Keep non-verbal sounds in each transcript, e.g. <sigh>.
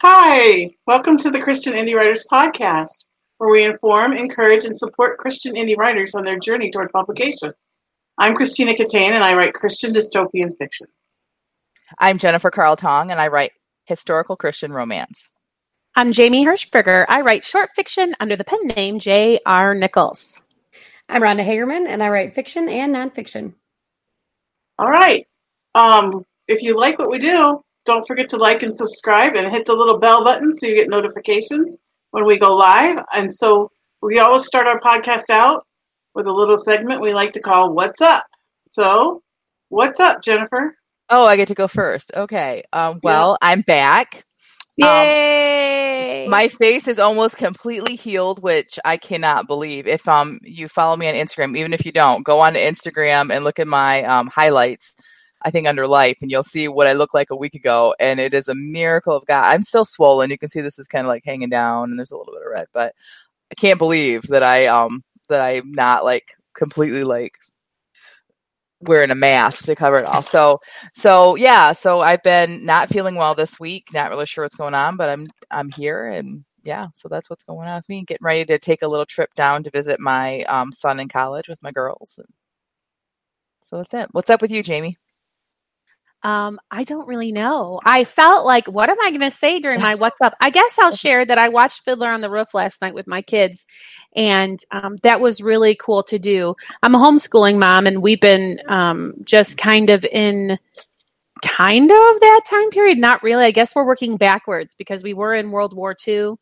Hi, welcome to the Christian Indie Writers Podcast, where we inform, encourage, and support Christian indie writers on their journey toward publication. I'm Christina Catane, and I write Christian dystopian fiction. I'm Jennifer Carl Tong, and I write historical Christian romance. I'm Jamie Hirschberger. I write short fiction under the pen name J.R. Nichols. I'm Rhonda Hagerman, and I write fiction and nonfiction. All right. Um, if you like what we do, don't forget to like and subscribe and hit the little bell button so you get notifications when we go live. And so we always start our podcast out with a little segment we like to call What's Up? So, what's up, Jennifer? Oh, I get to go first. Okay. Um, well, yeah. I'm back. Yay! Um, my face is almost completely healed, which I cannot believe. If um you follow me on Instagram, even if you don't, go on to Instagram and look at my um, highlights I think under life and you'll see what I looked like a week ago. And it is a miracle of God. I'm still swollen. You can see this is kind of like hanging down and there's a little bit of red, but I can't believe that I, um, that I'm not like completely like wearing a mask to cover it all. So, so yeah, so I've been not feeling well this week, not really sure what's going on, but I'm, I'm here and yeah, so that's what's going on with me. Getting ready to take a little trip down to visit my um, son in college with my girls. So that's it. What's up with you, Jamie? Um, I don't really know. I felt like, what am I going to say during my What's Up? I guess I'll <laughs> share that I watched Fiddler on the Roof last night with my kids, and um, that was really cool to do. I'm a homeschooling mom, and we've been um, just kind of in kind of that time period. Not really. I guess we're working backwards because we were in World War II.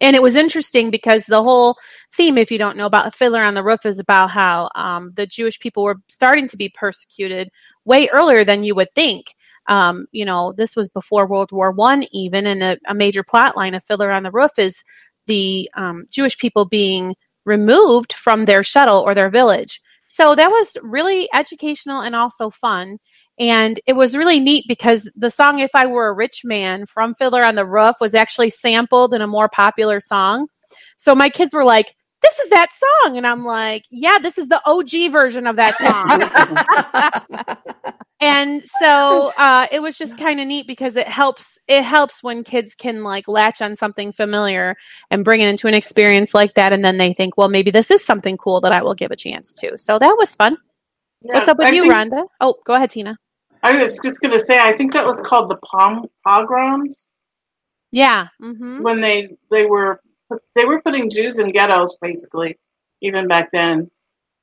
And it was interesting because the whole theme, if you don't know about Fiddler on the Roof, is about how um, the Jewish people were starting to be persecuted way earlier than you would think. Um, you know, this was before World War One, even, and a, a, major plot line of Fiddler on the Roof is the um, Jewish people being removed from their shtetl or their village. So that was really educational and also fun. And it was really neat because the song If I Were a Rich Man from Fiddler on the Roof was actually sampled in a more popular song. So my kids were like, this is that song. And I'm like, yeah, this is the OG version of that song. <laughs> and so uh, it was just kind of neat because it helps it helps when kids can like latch on something familiar and bring it into an experience like that and then they think well maybe this is something cool that i will give a chance to so that was fun yeah, what's up with I you think, rhonda oh go ahead tina i was just going to say i think that was called the pom pogroms yeah mm-hmm. when they they were they were putting Jews in ghettos basically, even back then.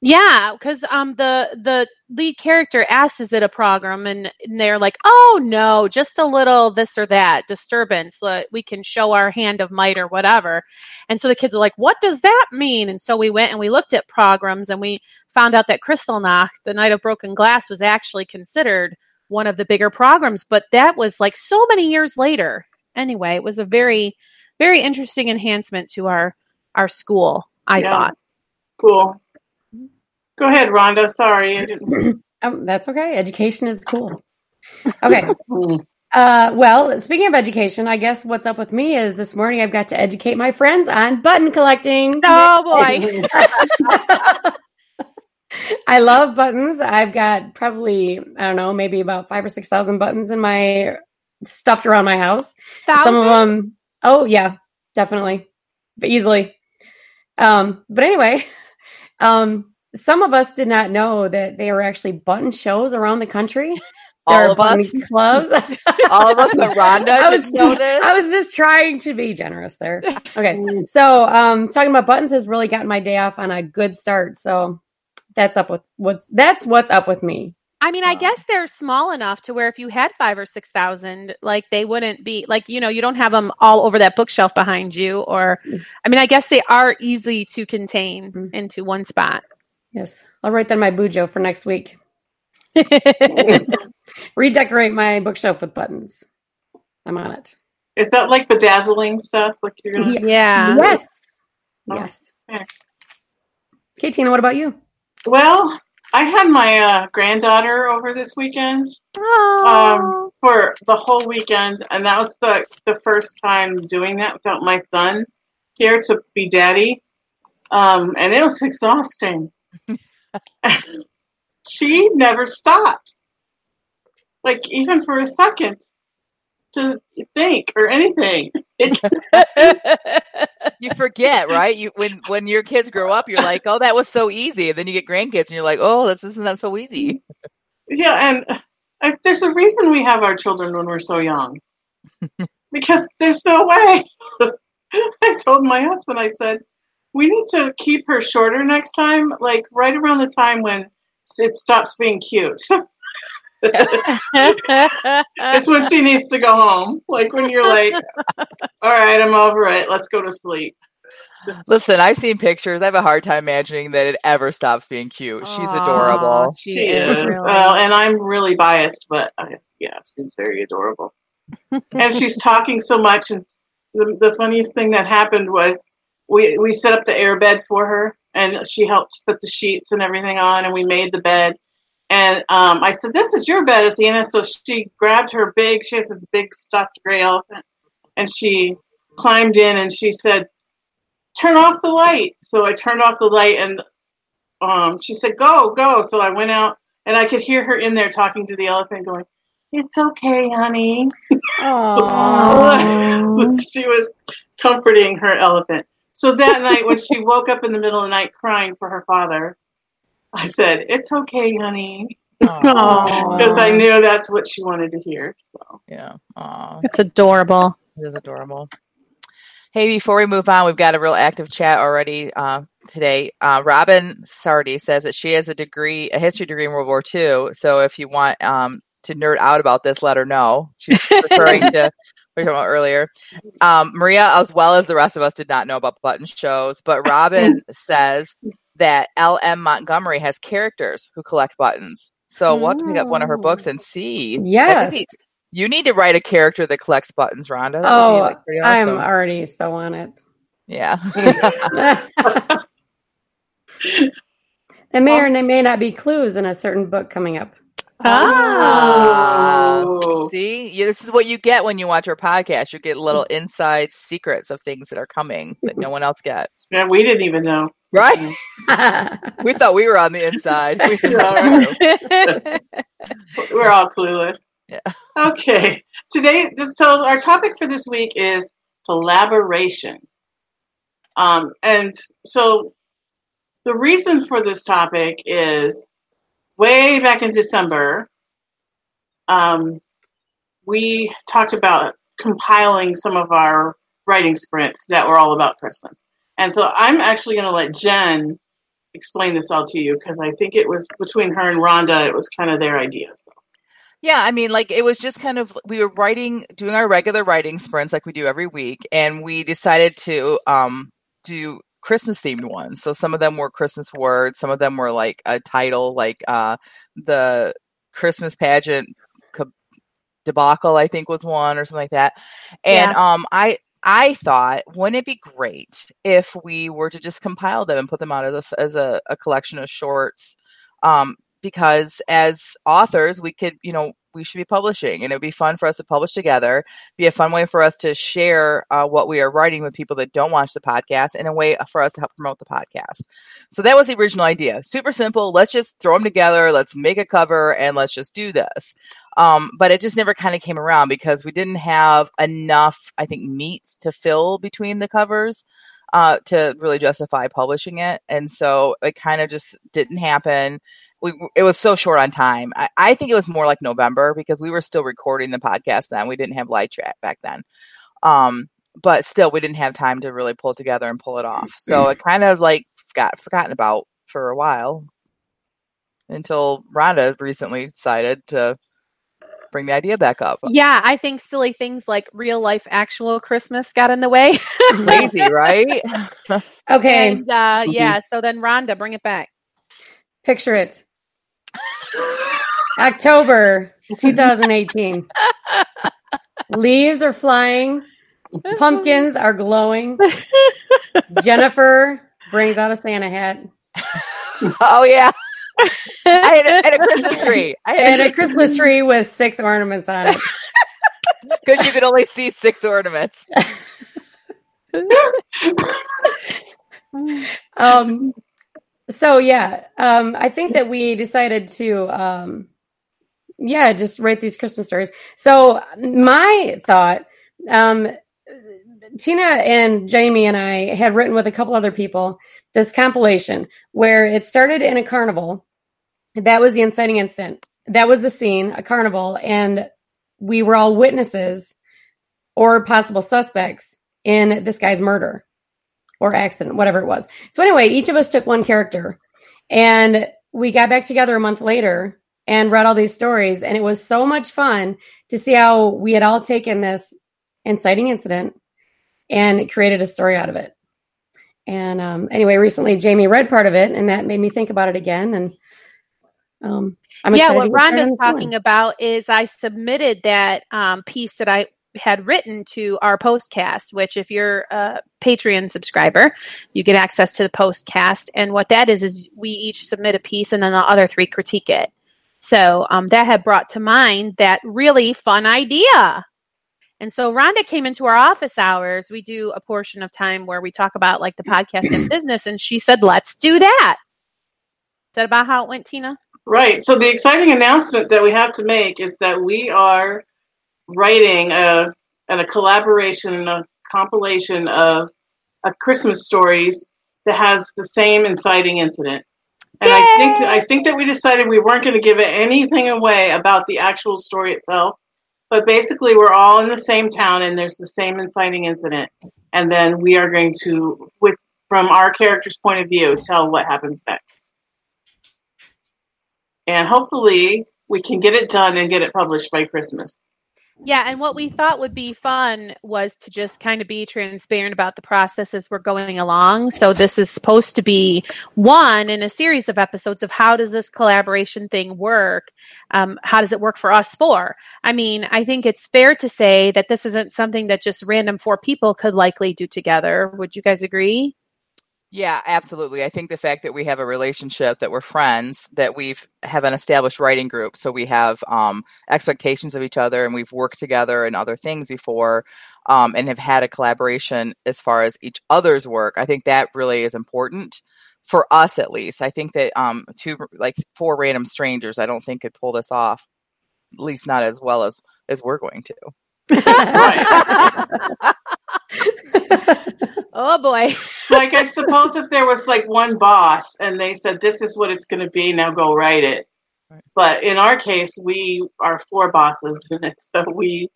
Yeah, because um the the lead character asks, "Is it a pogrom?" And, and, they're like, "Oh no, just a little this or that disturbance. So we can show our hand of might or whatever." And so the kids are like, "What does that mean?" And so we went and we looked at pogroms and we found out that Kristallnacht, the Night of Broken Glass, was actually considered one of the bigger pogroms, but that was like so many years later. Anyway, it was a very very interesting enhancement to our our school. I yeah. thought. Cool. Go ahead, Rhonda. Sorry, I didn't. <clears throat> um, that's okay. Education is cool. Okay. <laughs> Uh, well, speaking of education, I guess what's up with me is this morning I've got to educate my friends on button collecting. Oh boy. <laughs> <laughs> I love buttons. I've got probably, I don't know, maybe about five or 6,000 buttons in my stuffed around my house. Thousand? Some of them, Oh yeah, definitely, easily. Um, but anyway, um, some of us did not know that there were actually button shows around the country. <laughs> All of us <laughs> clubs. All of us. <laughs> Rhonda I was, I was just trying to be generous there. Okay, so um, talking about buttons has really gotten my day off on a good start. So that's up with what's that's what's up with me. I mean, I guess they're small enough to where if you had five or six thousand, like they wouldn't be like you know you don't have them all over that bookshelf behind you, or mm. I mean, I guess they are easy to contain mm. into one spot. Yes, I'll write that in my bujo for next week. <laughs> <laughs> Redecorate my bookshelf with buttons. I'm on it. Is that like bedazzling stuff? Like you're gonna? Yeah. Yes. Oh. Yes. Okay, Tina. What about you? Well, I had my uh, granddaughter over this weekend um, for the whole weekend, and that was the the first time doing that without my son here to be daddy, um, and it was exhausting. <laughs> <laughs> she never stops, like even for a second. To think or anything. <laughs> You forget, right? You when when your kids grow up, you're like, oh, that was so easy. And then you get grandkids, and you're like, oh, this isn't that so easy. yeah, and I, there's a reason we have our children when we're so young, <laughs> because there's no way. <laughs> I told my husband, I said, we need to keep her shorter next time, like right around the time when it stops being cute. It's when she needs to go home. Like when you're like, all right, I'm over it. Let's go to sleep. Listen, I've seen pictures. I have a hard time imagining that it ever stops being cute. She's adorable. She, she is. Really. Well, and I'm really biased, but I, yeah, she's very adorable. <laughs> and she's talking so much. And the, the funniest thing that happened was we we set up the air bed for her, and she helped put the sheets and everything on, and we made the bed. And um, I said, "This is your bed, Athena." So she grabbed her big. She has this big stuffed gray elephant, and she climbed in and she said, "Turn off the light." So I turned off the light, and um, she said, "Go, go." So I went out, and I could hear her in there talking to the elephant, going, "It's okay, honey." <laughs> she was comforting her elephant. So that night, when she woke up in the middle of the night crying for her father, I said, "It's okay, honey," because I knew that's what she wanted to hear. So yeah, Aww. it's adorable. It is adorable. Hey, before we move on, we've got a real active chat already uh, today. Uh, Robin Sardi says that she has a degree, a history degree in World War II. So if you want um, to nerd out about this, let her know. She's <laughs> referring to what we were talking about earlier. Um, Maria, as well as the rest of us, did not know about button shows, but Robin <laughs> says that L.M. Montgomery has characters who collect buttons. So we'll have to pick up one of her books and see. Yes. You need to write a character that collects buttons, Rhonda. That oh, like awesome. I'm already so on it. Yeah. <laughs> there may or may not be clues in a certain book coming up. Oh. See, this is what you get when you watch our podcast. You get little <laughs> inside secrets of things that are coming that no one else gets. Yeah, we didn't even know. Right? <laughs> we thought we were on the inside. We <laughs> <laughs> we're all clueless. Yeah. Okay. Today, so our topic for this week is collaboration. Um, and so the reason for this topic is way back in December, um, we talked about compiling some of our writing sprints that were all about Christmas. And so I'm actually going to let Jen explain this all to you because I think it was between her and Rhonda, it was kind of their idea. So. Yeah, I mean, like it was just kind of we were writing, doing our regular writing sprints like we do every week, and we decided to um, do Christmas themed ones. So some of them were Christmas words, some of them were like a title, like uh, the Christmas pageant debacle, I think was one or something like that. And yeah. um, I I thought, wouldn't it be great if we were to just compile them and put them out as a, as a, a collection of shorts? Um, because as authors, we could, you know, we should be publishing and it would be fun for us to publish together be a fun way for us to share uh, what we are writing with people that don't watch the podcast and a way for us to help promote the podcast. So that was the original idea. Super simple. Let's just throw them together. Let's make a cover and let's just do this. Um, but it just never kind of came around because we didn't have enough i think meat to fill between the covers uh, to really justify publishing it. And so it kind of just didn't happen we it was so short on time. I, I, think it was more like November because we were still recording the podcast then. We didn't have light chat back then. Um, but still we didn't have time to really pull it together and pull it off. So it kind of like got forgotten about for a while until Rhonda recently decided to bring the idea back up. Yeah, I think silly things like real life actual Christmas got in the way. Crazy, right? <laughs> <laughs> okay. And uh, mm-hmm. yeah, so then Rhonda, bring it back. Picture it. October 2018. Leaves are flying. Pumpkins are glowing. Jennifer brings out a Santa hat. Oh yeah. I had, a, had a Christmas tree. I had, a Christmas tree with six ornaments on it. Because you could only see six ornaments. <laughs> um, so yeah, um, I think that we decided to um, yeah, just write these Christmas stories. So my thought, um, Tina and Jamie and I had written with a couple other people this compilation where it started in a carnival. That was the inciting incident. That was the scene, a carnival, and we were all witnesses or possible suspects in this guy's murder or accident, whatever it was. So anyway, each of us took one character and we got back together a month later and read all these stories. And it was so much fun to see how we had all taken this inciting incident and created a story out of it. And um, anyway, recently Jamie read part of it, and that made me think about it again. And um, I'm yeah, what Rhonda's talking about is I submitted that um, piece that I had written to our postcast, which if you're a Patreon subscriber, you get access to the postcast. And what that is is we each submit a piece, and then the other three critique it. So um, that had brought to mind that really fun idea and so Rhonda came into our office hours. We do a portion of time where we talk about like the podcast and <clears throat> business, and she said, "Let's do that." Is that about how it went, Tina? Right. So the exciting announcement that we have to make is that we are writing a and a collaboration, and a compilation of a Christmas stories that has the same inciting incident. And Yay! I think I think that we decided we weren't going to give it anything away about the actual story itself but basically, we're all in the same town, and there's the same inciting incident. And then we are going to, with from our character's point of view, tell what happens next. And hopefully, we can get it done and get it published by Christmas. Yeah, and what we thought would be fun was to just kind of be transparent about the process as we're going along. So this is supposed to be one in a series of episodes of how does this collaboration thing work? Um, how does it work for us four? I mean, I think it's fair to say that this isn't something that just random four people could likely do together. Would you guys agree? Yeah, absolutely. I think the fact that we have a relationship, that we're friends, that we've have an established writing group, so we have um, expectations of each other, and we've worked together and other things before, um, and have had a collaboration as far as each other's work. I think that really is important for us, at least. I think that um, two like four random strangers, I don't think could pull this off, at least not as well as as we're going to. Oh boy. like I suppose if there was like one boss and they said this is what it's going to be, now go write it. Right. But in our case, we are four bosses in <laughs> it, so we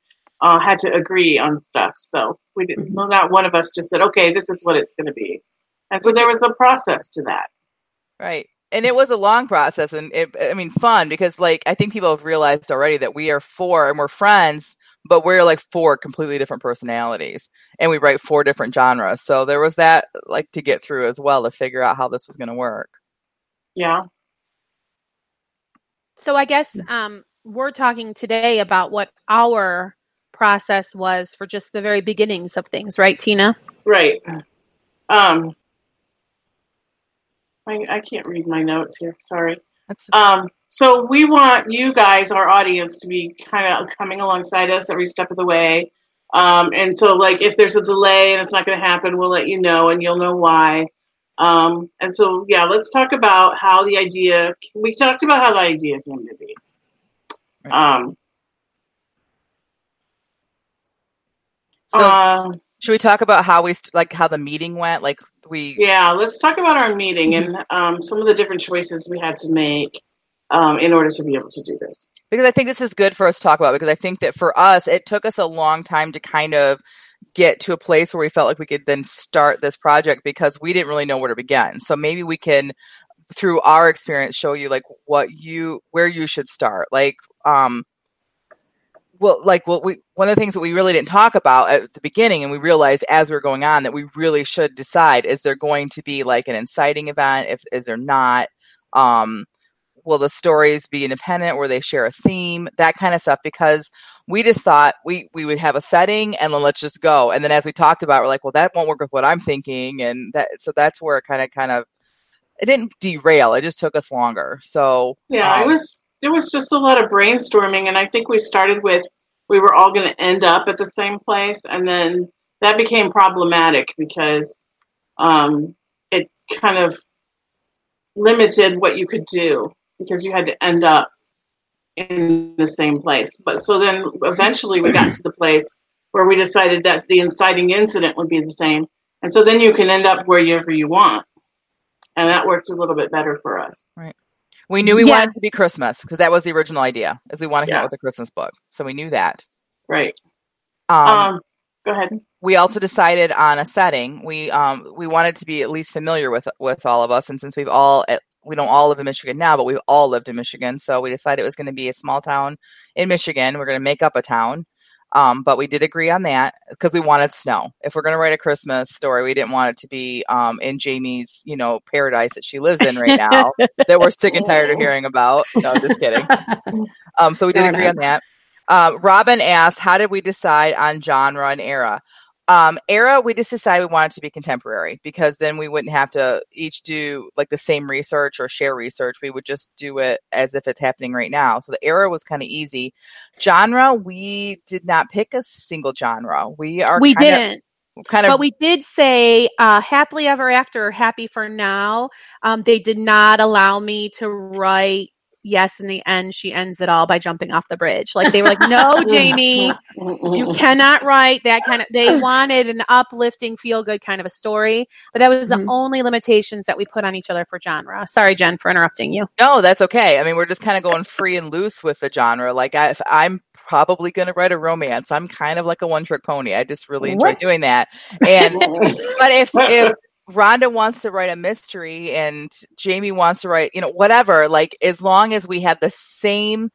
uh, had to agree on stuff. So we didn't. Mm-hmm. Well, not one of us just said, "Okay, this is what it's going to be," and so Which there was a process to that. Right and it was a long process and it, i mean fun because like i think people have realized already that we are four and we're friends but we're like four completely different personalities and we write four different genres so there was that like to get through as well to figure out how this was going to work yeah so i guess um, we're talking today about what our process was for just the very beginnings of things right tina right um I, I can't read my notes here. Sorry. That's Um, so we want you guys, our audience, to be kind of coming alongside us every step of the way. Um, and so, like, if there's a delay and it's not going to happen, we'll let you know, and you'll know why. Um, and so, yeah, let's talk about how the idea. We talked about how the idea came to be. Right. Um, so, uh, should we talk about how we like how the meeting went? Like we yeah let's talk about our meeting and um, some of the different choices we had to make um, in order to be able to do this because i think this is good for us to talk about because i think that for us it took us a long time to kind of get to a place where we felt like we could then start this project because we didn't really know where to begin so maybe we can through our experience show you like what you where you should start like um well, like, well, we one of the things that we really didn't talk about at the beginning, and we realized as we are going on that we really should decide: is there going to be like an inciting event? If is there not? Um, will the stories be independent? Where they share a theme? That kind of stuff. Because we just thought we we would have a setting, and then let's just go. And then as we talked about, we're like, well, that won't work with what I'm thinking, and that so that's where it kind of kind of it didn't derail. It just took us longer. So yeah, um, it was there was just a lot of brainstorming, and I think we started with we were all going to end up at the same place, and then that became problematic because um, it kind of limited what you could do because you had to end up in the same place. But so then eventually we got to the place where we decided that the inciting incident would be the same. And so then you can end up wherever you want. And that worked a little bit better for us. Right. We knew we Yeah. wanted it to be Christmas because that was the original idea, is we want to come Yeah. out with a Christmas book. So we knew that. Right. Um, Um, go ahead. we also decided on a setting. We um we wanted to be at least familiar with with all of us, and since we've all eh, we don't all live in Michigan now, but we've all lived in Michigan, so we decided it was going to be a small town in Michigan. We're going to make up a town. Um, but we did agree on that because we wanted snow. If we're going to write a Christmas story, we didn't want it to be um, in Jamie's, you know, paradise that she lives in right now <laughs> that we're sick and tired of hearing about. No, just kidding. <laughs> Um, so we did Fair agree on that. Um, Robin asks, "How did we decide on genre and era?" Um, era, we just decided we wanted to be contemporary because then we wouldn't have to each do like the same research or share research. We would just do it as if it's happening right now. So the era was kind of easy. Genre, we did not pick a single genre. We are we kinda, didn't. kind of But we did say uh, happily ever after or happy for now. Um, they did not allow me to write yes in the end she ends it all by jumping off the bridge. Like they were like, no, <laughs> Jamie, you cannot write that kind of <gasps> they wanted an uplifting feel good kind of a story but that was the Mhm. only limitations that we put on each other for genre sorry jen for interrupting you No, that's okay. I mean, we're just kind of going free and loose with the genre. Like, I, if I'm probably going to write a romance. I'm kind of like a one trick pony. I just really enjoy What? doing that. And but if if Rhonda wants to write a mystery and Jamie wants to write, you know, whatever, like as long as we had the same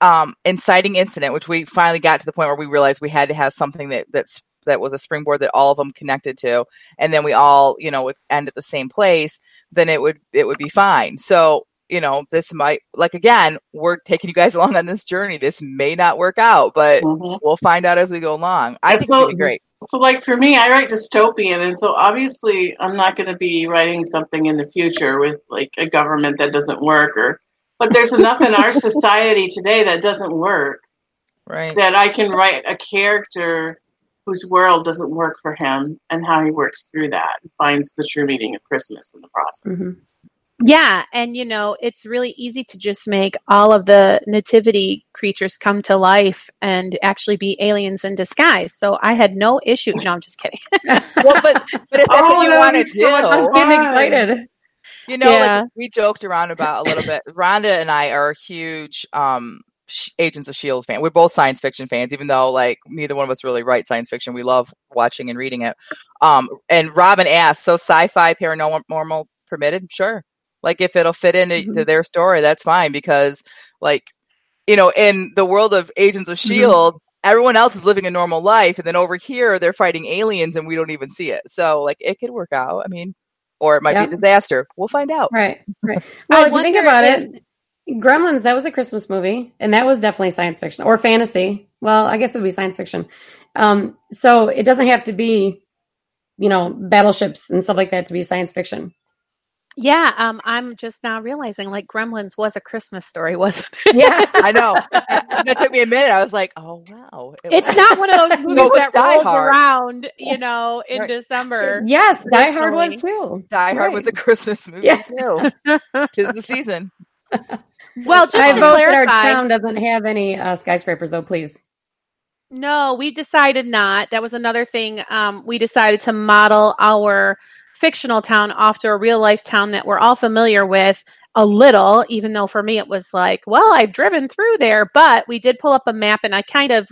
um inciting incident, which we finally got to the point where we realized we had to have something that that's that was a springboard that all of them connected to, and then we all, you know, would end at the same place, then it would it would be fine. So you know, this might like again, we're taking you guys <laughs> along on this journey. This may not work out, but Mhm. we'll find out as we go along. I And think it's gonna be great. So, like for me, I write dystopian, and so obviously, I'm not going to be writing something in the future with like a government that doesn't work, or but there's enough in our <laughs> society today that doesn't work Right. that I can write a character whose world doesn't work for him, and how he works through that, and finds the true meaning of Christmas in the process. Mhm. Yeah and you know it's really easy to just make all of the nativity creatures come to life and actually be aliens in disguise so i had no issue no i'm just kidding <laughs> Well, but but if that's Oh, what you that want to would be so much do, I was fun. getting excited. you know, Yeah. like we joked around about a little bit. Rhonda and I are huge um Agents of Shield fan. We're both science fiction fans, even though like neither one of us really write science fiction. We love watching and reading it. Um, and Robin asked, "So sci-fi paranormal permitted? Sure. Like if it'll fit into to Mhm. their story, that's fine. Because like you know, in the world of Agents of Shield." Everyone else is living a normal life, and then over here they're fighting aliens, and we don't even see it. So, like, it could work out. I mean, or it might Yep. be a disaster. We'll find out. Right, right. <laughs> Well, I if you think about if- it, Gremlins, that was a Christmas movie, and that was definitely science fiction or fantasy. Well, I guess it would be science fiction. Um, so it doesn't have to be, you know, battleships and stuff like that to be science fiction. Yeah um i'm just now realizing like gremlins was a christmas story <laughs> wasn't it Yeah. I know. <laughs> that took me a minute. I was like, oh wow. It it's was- not one of those <laughs> movies it was that Die rolls Hard. around you know in Right. december yes, Die Hard was too. Die Hard was a Christmas movie Yeah. too. Tis the season. well just I to vote that our town doesn't have any uh, skyscrapers, though. Please. No, we decided not. That was another thing. Um, we decided to model our fictional town off to a real life town that we're all familiar with a little, even though for me it was like, well, I've driven through there, but we did pull up a map and I kind of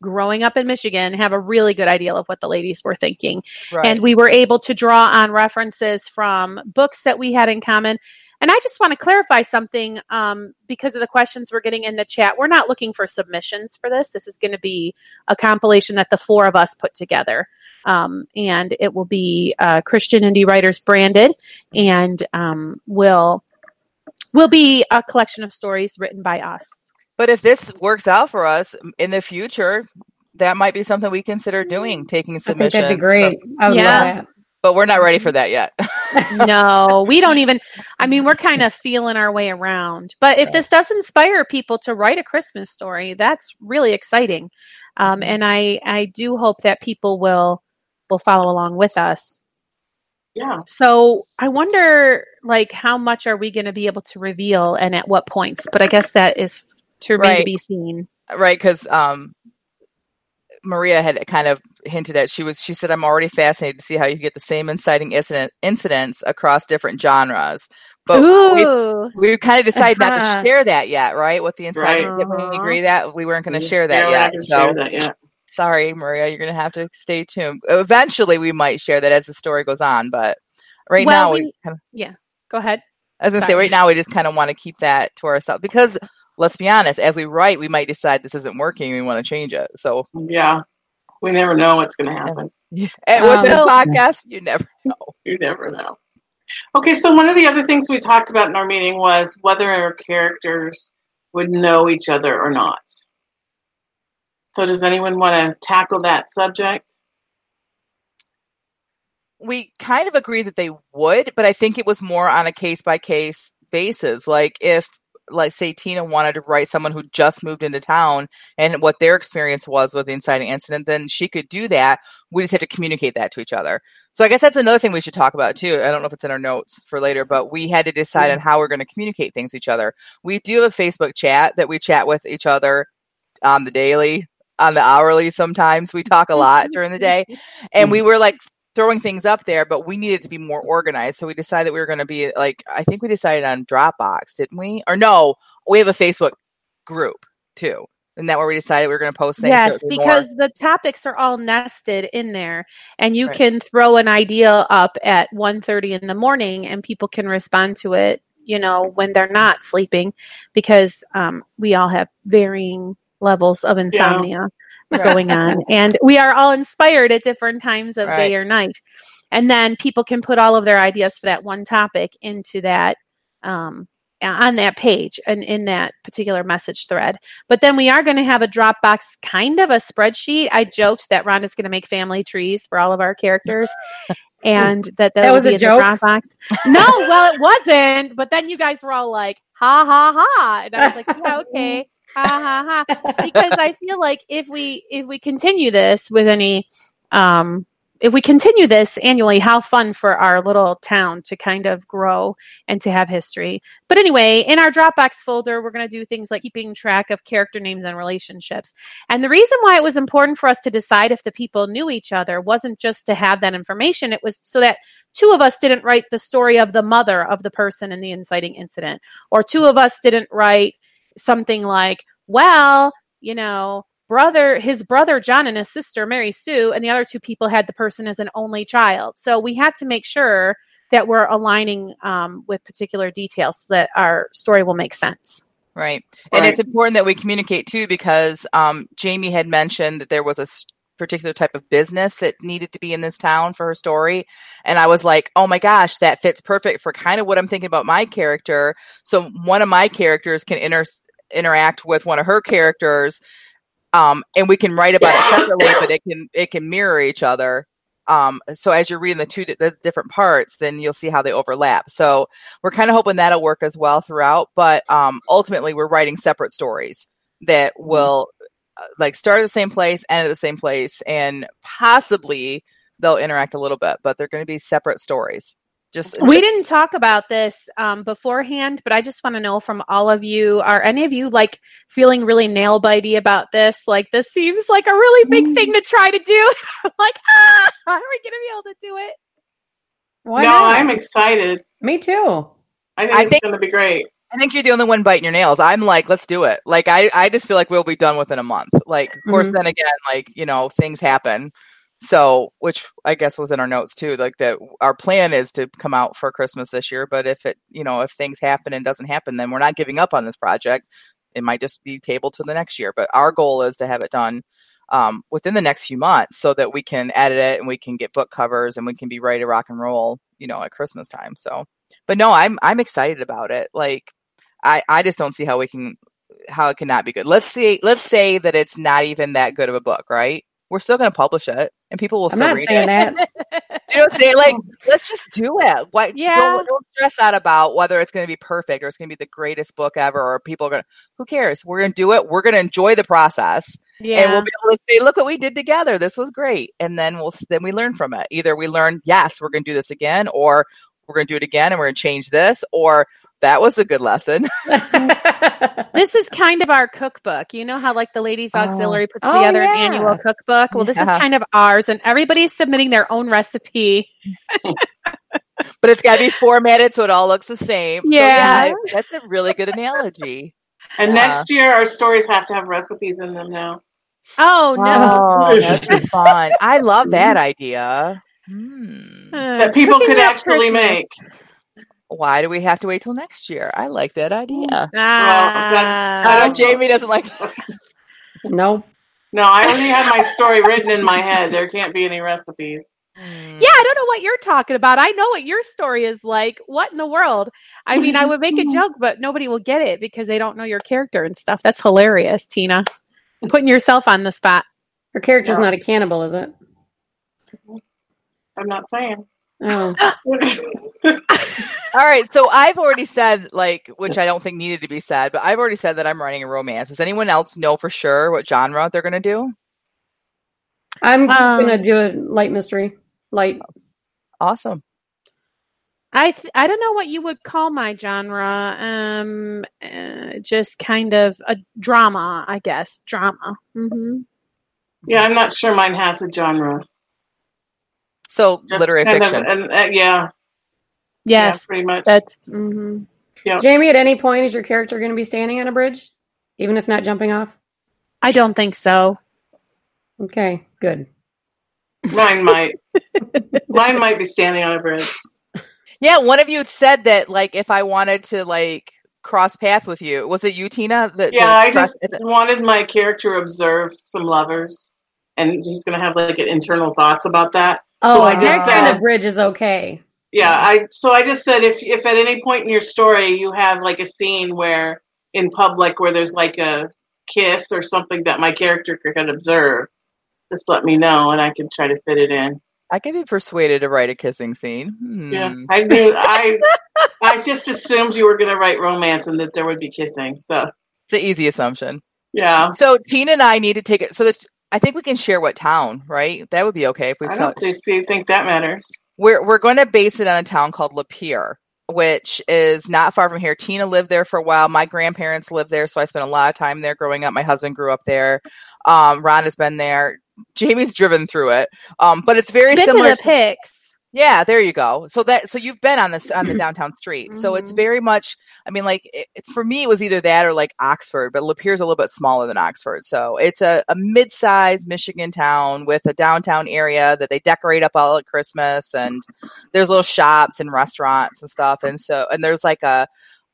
growing up in Michigan have a really good idea of what the ladies were thinking. Right. And we were able to draw on references from books that we had in common. And I just want to clarify something um, because of the questions we're getting in the chat. We're not looking for submissions for this. This is going to be a compilation that the four of us put together. Um, and it will be uh, Christian Indie Writers branded and um, will will be a collection of stories written by us. but if this works out for us in the future, that might be something we consider doing, taking I think submissions. that'd be great. I would Yeah. love that. But we're not ready for that yet. <laughs> no, we don't <laughs> even. I mean, we're kind of feeling our way around. But if this does inspire people to write a Christmas story, that's really exciting. Um, and I, I do hope that people will will follow along with us. Yeah. So I wonder, like, how much are we going to be able to reveal, and at what points? But I guess that is to remain to be seen. right because um maria had kind of hinted at she was she said i'm already fascinated to see how you get the same inciting incident incidents across different genres but we, Ooh. we kind of decided not Uh-huh. to share that yet right with the inciting Right. did we Uh-huh. agree that we weren't going to share that we're yet so share that yet. Sorry maria you're going to have to stay tuned eventually we might share that as the story goes on but right Well, now we, we- kind of Go ahead. I was gonna say right now we just kind of want to keep that to ourselves because let's be honest, as we write, we might decide this isn't working, and we want to change it. So Yeah. We never know what's going to happen. and with Um, this so- podcast, you never <laughs> know. You never know. Okay, so one of the other things we talked about in our meeting was whether our characters would know each other or not. So, does anyone want to tackle that subject? We kind of agree that they would, but I think it was more on a case by case basis. Like if like say Tina wanted to write someone who just moved into town and what their experience was with the inciting incident, then she could do that. We just have to communicate that to each other. So I guess that's another thing we should talk about too. I don't know if it's in our notes for later, but we had to decide on how we're going to communicate things to each other. We do have a Facebook chat that we chat with each other on the daily, on the hourly sometimes. We talk a lot <laughs> during the day. And we were like throwing things up there, but we needed to be more organized. So we decided we were going to be like, I think we decided on Dropbox, didn't we? Or no, we have a Facebook group too. And that where we decided we were going to post things. Yes, it'd be more- because the topics are all nested in there, and you Right. can throw an idea up at 1.30 in the morning, and people can respond to it. You know, when they're not sleeping, because um, we all have varying levels of insomnia <laughs> Right. going on, and we are all inspired at different times of Right. day or night. And then people can put all of their ideas for that one topic into that um, on that page and in that particular message thread. But then we are going to have a Dropbox kind of a spreadsheet. I joked that Rhonda's going to make family trees for all of our characters. <laughs> And that that, That was a joke? Dropbox. <laughs> No, well, it wasn't. But then you guys were all like, "Ha ha ha!" And I was like, "Yeah, okay, ha ha ha." Because I feel like if we if we continue this with any um if we continue this annually, how fun for our little town to kind of grow and to have history. But anyway, in our Dropbox folder, we're going to do things like keeping track of character names and relationships. And the reason why it was important for us to decide if the people knew each other wasn't just to have that information, it was so that two of us didn't write the story of the mother of the person in the inciting incident, or two of us didn't write something like, well, you know, brother his brother John and his sister Mary Sue and the other two people had the person as an only child. So we have to make sure that we're aligning um, with particular details so that our story will make sense. Right. And Right. it's important that we communicate too because um, Jamie had mentioned that there was a particular type of business that needed to be in this town for her story. And I was like, oh my gosh, that fits perfect for kind of what I'm thinking about my character. So one of my characters can inter- interact with one of her characters. Um, and we can write about it separately, <coughs> but it can it can mirror each other. Um, so as you're reading the two di- the different parts, then you'll see how they overlap. So we're kind of hoping that'll work as well throughout but um ultimately we're writing separate stories that will uh, like start at the same place end at the same place and possibly they'll interact a little bit but they're going to be separate stories just We didn't talk about this um, beforehand, but I just want to know from all of you: Are any of you like feeling really nail bitey about this? Like this seems like a really big thing to try to do. I'm <laughs> like, ah, are we going to be able to do it? Why no, not? I'm excited. Me too. I think I it's think- going to be great. I think you're the only one biting your nails. I'm like, let's do it. Like, I, I just feel like we'll be done within a month. Like, of course, Mhm. then again, like, you know, things happen. So, which I guess was in our notes too. Like, that our plan is to come out for Christmas this year. But if it, you know, if things happen and doesn't happen, then we're not giving up on this project. It might just be tabled to the next year. But our goal is to have it done um, within the next few months so that we can edit it and we can get book covers and we can be ready to rock and roll, you know, at Christmas time. So, but no, I'm I'm excited about it. Like, I I just don't see how we can how it cannot be good. Let's see. Let's say that it's not even that good of a book, right? We're still going to publish it, and people will I'm still not read saying it. that. <laughs> You know what Like, let's just do it. Why? Yeah. Don't, don't stress out about whether it's going to be perfect or it's going to be the greatest book ever, or people are going. to Who cares? We're going to do it. We're going to enjoy the process, Yeah. and we'll be able to say, "Look what we did together. This was great." And then we'll then we learn from it. Either we learn, yes, we're going to do this again, or we're going to do it again, and we're going to change this, or That was a good lesson. <laughs> this is kind of our cookbook. You know how like the ladies Oh. auxiliary puts Oh, together yeah. an annual cookbook? Well, this is kind of ours and everybody's submitting their own recipe. <laughs> but it's got to be formatted so it all looks the same. So, Yeah. that's a really good analogy. And Yeah. next year, our stories have to have recipes in them now. Oh no. Oh, <laughs> that'd be fun. I love that idea. Hmm. Uh, That people cooking could actually make. Why do we have to wait till next year? I like that idea. Ah. I Uh, Jamie doesn't like. <laughs> nope. No, I already have my story written in my head. There can't be any recipes. Hmm. Yeah, I don't know what you're talking about. I know what your story is like. What in the world? I mean, I would make a <laughs> joke, but nobody will get it because they don't know your character and stuff. That's hilarious, Tina. Putting yourself on the spot. Her character's No. not a cannibal, is it? I'm not saying. Oh. <laughs> All right, so I've already said like, which I don't think needed to be said, but I've already said that I'm writing a romance. Does anyone else know for sure what genre they're going to do? I'm Um, gonna do a light mystery. Light. Awesome. I th- I don't know what you would call my genre. Um, uh, just kind of a drama, I guess. Drama. hmm yeah, I'm not sure mine has a genre. So Just literary kind fiction. Of, and, uh, yeah, Yes, yeah, pretty much. that's. hmm Jamie, at any point is your character going to be standing on a bridge, even if not jumping off? I don't think so. Okay, good. Mine might. Mine might be standing on a bridge. yeah, one of you said that like if I wanted to like cross path with you, was it you, Tina? That, Yeah, that I cross- just wanted my character to observe some lovers, and he's going to have like internal thoughts about that. Oh, So I that just kind said- of bridge is okay. Yeah, I so I just said if if at any point in your story you have like a scene where in public where there's like a kiss or something that my character could observe, just let me know and I can try to fit it in. I can be persuaded to write a kissing scene. Hmm. Yeah, I knew I I just assumed you were going to write romance and that there would be kissing. So It's an easy assumption. yeah, So Tina and I need to take it. So that I think we can share what town, right? That would be okay if we. I don't think, see, think that matters. We're we're going to base it on a town called Lapeer, which is not far from here. Tina lived there for a while. My grandparents lived there, so I spent a lot of time there growing up. My husband grew up there. Um, Ron has been there. Jamie's driven through it, um, but it's very Been similar. to the pics. Yeah, there you go. So that so you've been on this on the <clears throat> downtown street. So it's Mhm. very much. I mean, like it, for me, it was either that or like Oxford, but Lapeer's a little bit smaller than Oxford. So it's a, a mid-sized Michigan town with a downtown area that they decorate up all at Christmas, and there's little shops and restaurants and stuff. And so and there's like a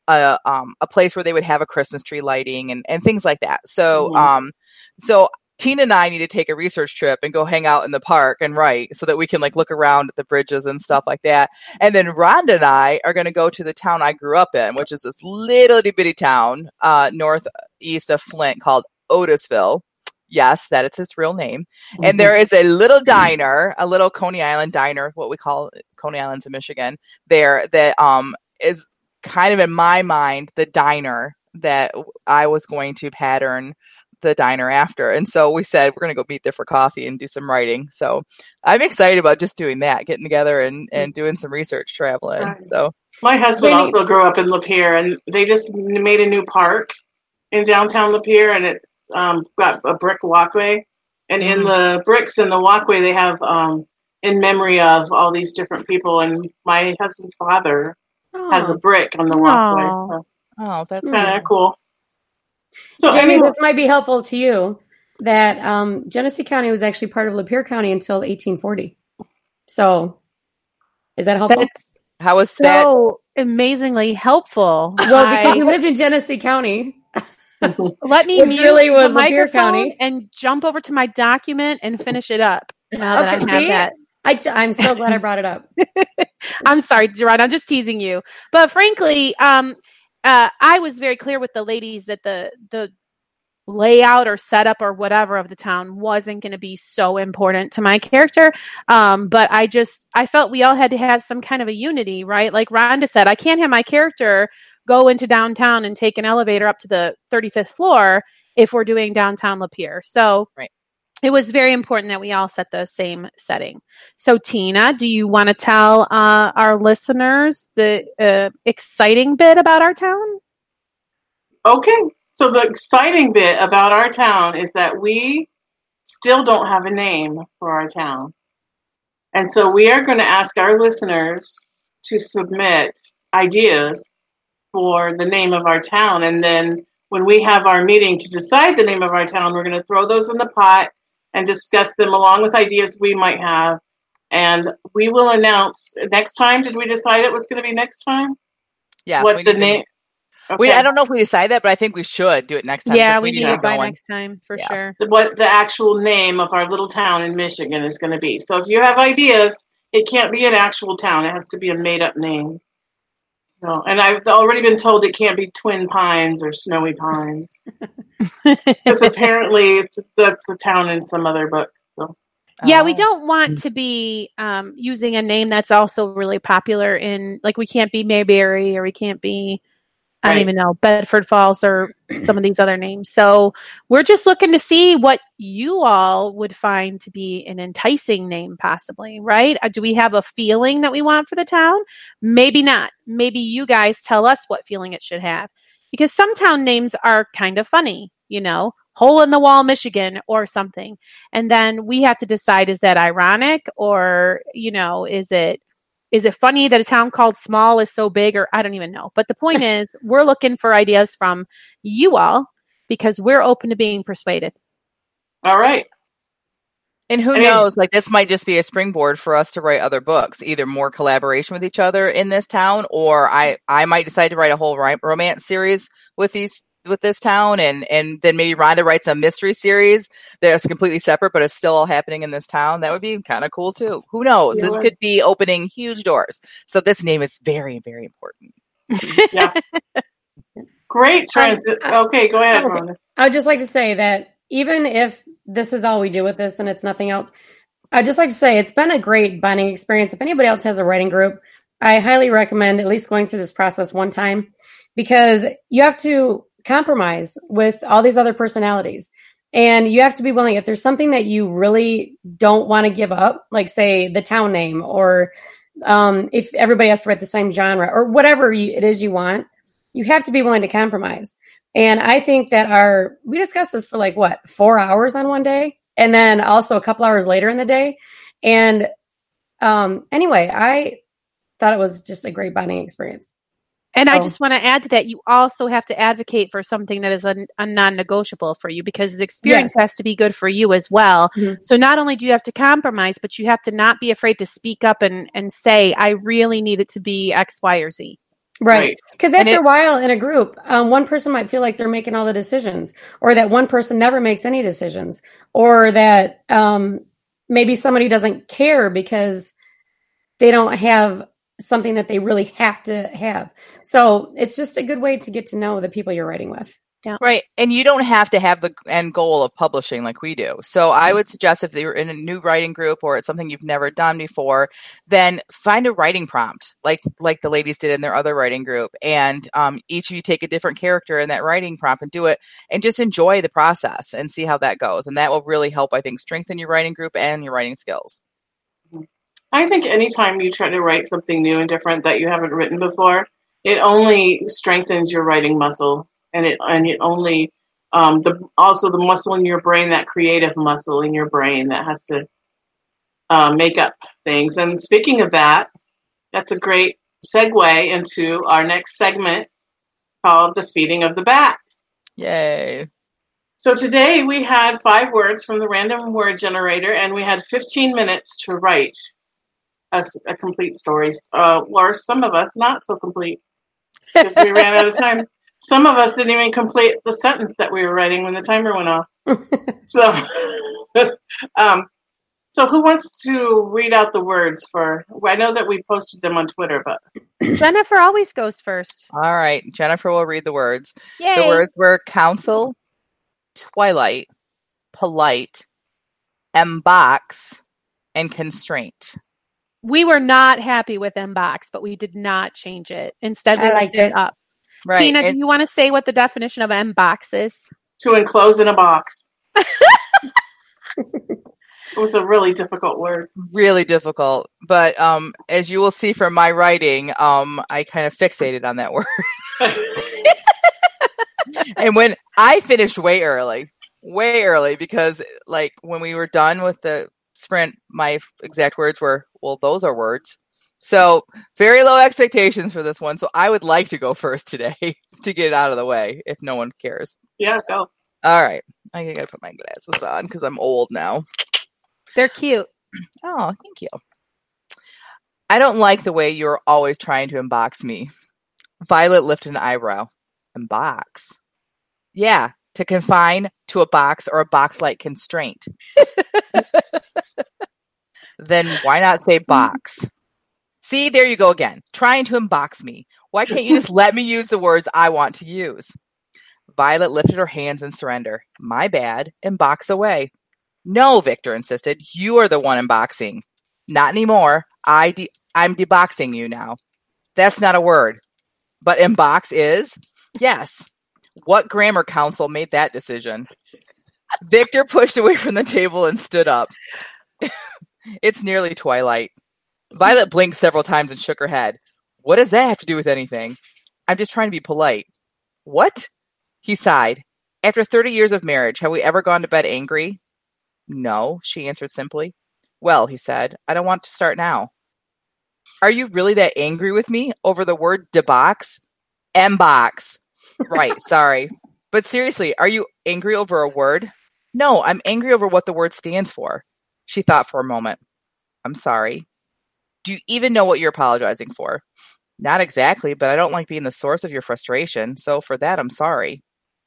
a um a place where they would have a Christmas tree lighting and and things like that. So Mhm. um so Tina and I need to take a research trip and go hang out in the park and write so that we can like look around at the bridges and stuff like that. And then Rhonda and I are going to go to the town I grew up in, which is this little itty bitty town uh, northeast of Flint called Otisville. Yes, that is its real name. And there is a little diner, a little Coney Island diner, what we call Coney Islands in Michigan, there that um is kind of in my mind the diner that I was going to pattern the diner after. And so we said we're going to go meet there for coffee and do some writing. So I'm excited about just doing that, getting together and, and doing some research traveling. Right. So My husband Jamie- also grew up in Lapeer, and they just made a new park in downtown Lapeer, and it's um, got a brick walkway. And in the bricks in the walkway, they have um, in memory of all these different people. And my husband's father has a brick on the walkway. Aw. So oh, that's kind of cool. So Jamie, anyway, this might be helpful to you that um, Genesee County was actually part of Lapeer County until 1840. So, is that helpful? That's how was that? so amazingly helpful. <laughs> well, because I- you lived in Genesee County. <laughs> let me which mute really was the Lapeer microphone County. and jump over to my document and finish it up. Now that Okay, I have see? that. I, am so glad I brought it up. <laughs> I'm sorry, Gerard. I'm just teasing you. But frankly, um, uh, I was very clear with the ladies that the the layout or setup or whatever of the town wasn't going to be so important to my character. Um, but I just I felt we all had to have some kind of a unity, right? Like Rhonda said, I can't have my character go into downtown and take an elevator up to the 35th floor if we're doing downtown Lapeer. So Right. It was very important that we all set the same setting. So, Tina, do you want to tell uh, our listeners the uh, exciting bit about our town? Okay, so the exciting bit about our town is that we still don't have a name for our town. And so we are going to ask our listeners to submit ideas for the name of our town. And then when we have our meeting to decide the name of our town, we're going to throw those in the pot and discuss them along with ideas we might have. And we will announce next time. Did we decide it was going to be next time? Yeah. what the name? We, Okay. I don't know if we decide that, but I think we should do it next time. yeah, because we need need to it by going. next time for Yeah. sure. what the actual name of our little town in Michigan is going to be. So if you have ideas, it can't be an actual town. It has to be a made up name. So, and I've already been told it can't be Twin Pines or Snowy Pines <laughs> because apparently it's that's a town in some other book. So Yeah, we Oh. don't want to be um, using a name that's also really popular in, like, we can't be Mayberry or we can't be, I don't Right. even know, Bedford Falls or <clears throat> some of these other names. So we're just looking to see what you all would find to be an enticing name, possibly, right? Uh, Do we have a feeling that we want for the town? Maybe not. Maybe you guys tell us what feeling it should have. Because some town names are kind of funny, you know, Hole in the Wall, Michigan, or something and then we have to decide is that ironic or you know is it is it funny that a town called small is so big or i don't even know but the point <laughs> is we're looking for ideas from you all because we're open to being persuaded all right, And who I mean- knows? Like this might just be a springboard for us to write other books, either more collaboration with each other in this town, or I I might decide to write a whole romance series with these with this town, and and then maybe Rhonda writes a mystery series that's completely separate, but it's still all happening in this town. That would be kind of cool too. Who knows? Yeah. This could be opening huge doors. So this name is very very important. yeah, great <laughs> transit. Okay, go ahead. Rhonda. I would just like to say that even if this is all we do with this and it's nothing else, I'd just like to say it's been a great bonding experience. If anybody else has a writing group, I highly recommend at least going through this process one time because you have to compromise with all these other personalities. And you have to be willing, if there's something that you really don't want to give up, like say the town name, or um, if everybody has to write the same genre, or whatever you, it is you want, you have to be willing to compromise. And I think that our, we discussed this for like what, four hours on one day? And then also a couple hours later in the day. And um, anyway, I thought it was just a great bonding experience. And i Oh. just want to add to that you also have to advocate for something that is a, a non-negotiable for you because the experience has to be good for you as well Mhm. so not only do you have to compromise but you have to not be afraid to speak up and and say i really need it to be x y or z Right. Because And after it- a while in a group, um, one person might feel like they're making all the decisions, or that one person never makes any decisions, or that um, maybe somebody doesn't care because they don't have something that they really have to have. So it's just a good way to get to know the people you're writing with. Right. And you don't have to have the end goal of publishing like we do. So I would suggest if you're in a new writing group or it's something you've never done before, then find a writing prompt like like the ladies did in their other writing group. And um, each of you take a different character in that writing prompt and do it and just enjoy the process and see how that goes. And that will really help, I think, strengthen your writing group and your writing skills. I think anytime you try to write something new and different that you haven't written before, it only strengthens your writing muscle, and it and it only um, the also the muscle in your brain, that creative muscle in your brain that has to uh, make up things. And speaking of that, that's a great segue into our next segment called the feeding of the bat. Yay. So today we had five words from the random word generator, and we had 15 minutes to write a, s- a complete story, uh, or some of us not so complete because we ran out of <laughs> time. Some of us didn't even complete the sentence that we were writing when the timer went off. <laughs> so, <laughs> um, so who wants to read out the words for? I know that we posted them on Twitter, but <clears throat> jennifer always goes first All right. Jennifer will read the words. Yay. The words were council, twilight, polite, embox, and constraint. We were not happy with mbox but we did not change it instead we I liked it it. up Right. tina and- do you want to say what the definition of mbox is to enclose in a box. <laughs> It was a really difficult word. really difficult. But um, as you will see from my writing, um, I kind of fixated on that word. <laughs> and when I finished way early, way early, because like when we were done with the sprint, my exact words were, "Well, those are words." So very low expectations for this one. So I would like to go first today <laughs> to get it out of the way, if no one cares. yeah, go. All right, I gotta put my glasses on because I'm old now. They're cute. <clears throat> Oh, thank you. I don't like the way you're always trying to unbox me. Violet lifted an eyebrow. Unbox? Yeah, to confine to a box or a box like constraint. <laughs> then why not say mm. box? See, there you go again, trying to unbox me. Why can't you just <laughs> let me use the words I want to use? Violet lifted her hands in surrender. My bad, and box away. No, Victor insisted. You are the one unboxing. Not anymore. I de- I'm deboxing you now. That's not a word. But inbox is? Yes. What grammar council made that decision? Victor pushed away from the table and stood up. It's nearly twilight. Violet blinked several times and shook her head. What does that have to do with anything? I'm just trying to be polite. What? He sighed. After 30 years of marriage, have we ever gone to bed angry? No, she answered simply. Well, he said, I don't want to start now. Are you really that angry with me over the word debox? M-box. Right, <laughs> sorry. But seriously, are you angry over a word? No, I'm angry over what the word stands for. She thought for a moment. I'm sorry. Do you even know what you're apologizing for? Not exactly, but I don't like being the source of your frustration, so for that, I'm sorry.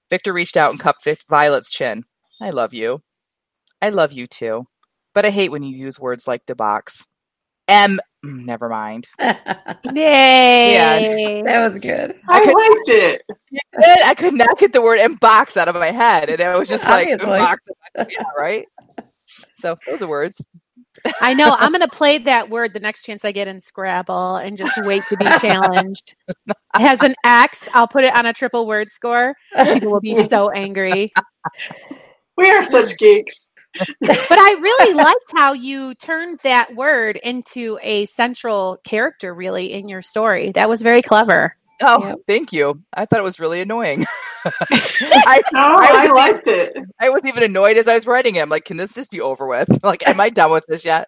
Victor reached out and cupped Violet's chin. I love you. I love you too. But I hate when you use words like debox. M. mm, Never mind. <laughs> Yay! that was good. I, could- liked it. Then I could not get the word "box" out of my head, and I was just like, Obviously. "Box." <laughs> yeah, right. So those are words. I know. I'm going to play that word the next chance I get in Scrabble and just wait to be challenged. It has an X. I'll put it on a triple word score. People will be so angry. We are such geeks. But I really liked how you turned that word into a central character, really, in your story. That was very clever. Oh, Yep. thank you. I thought it was really annoying. <laughs> <laughs> I, No, I I, was liked it. I was even annoyed as I was writing it. I'm like, can this just be over with? <laughs> Like, am I done with this yet?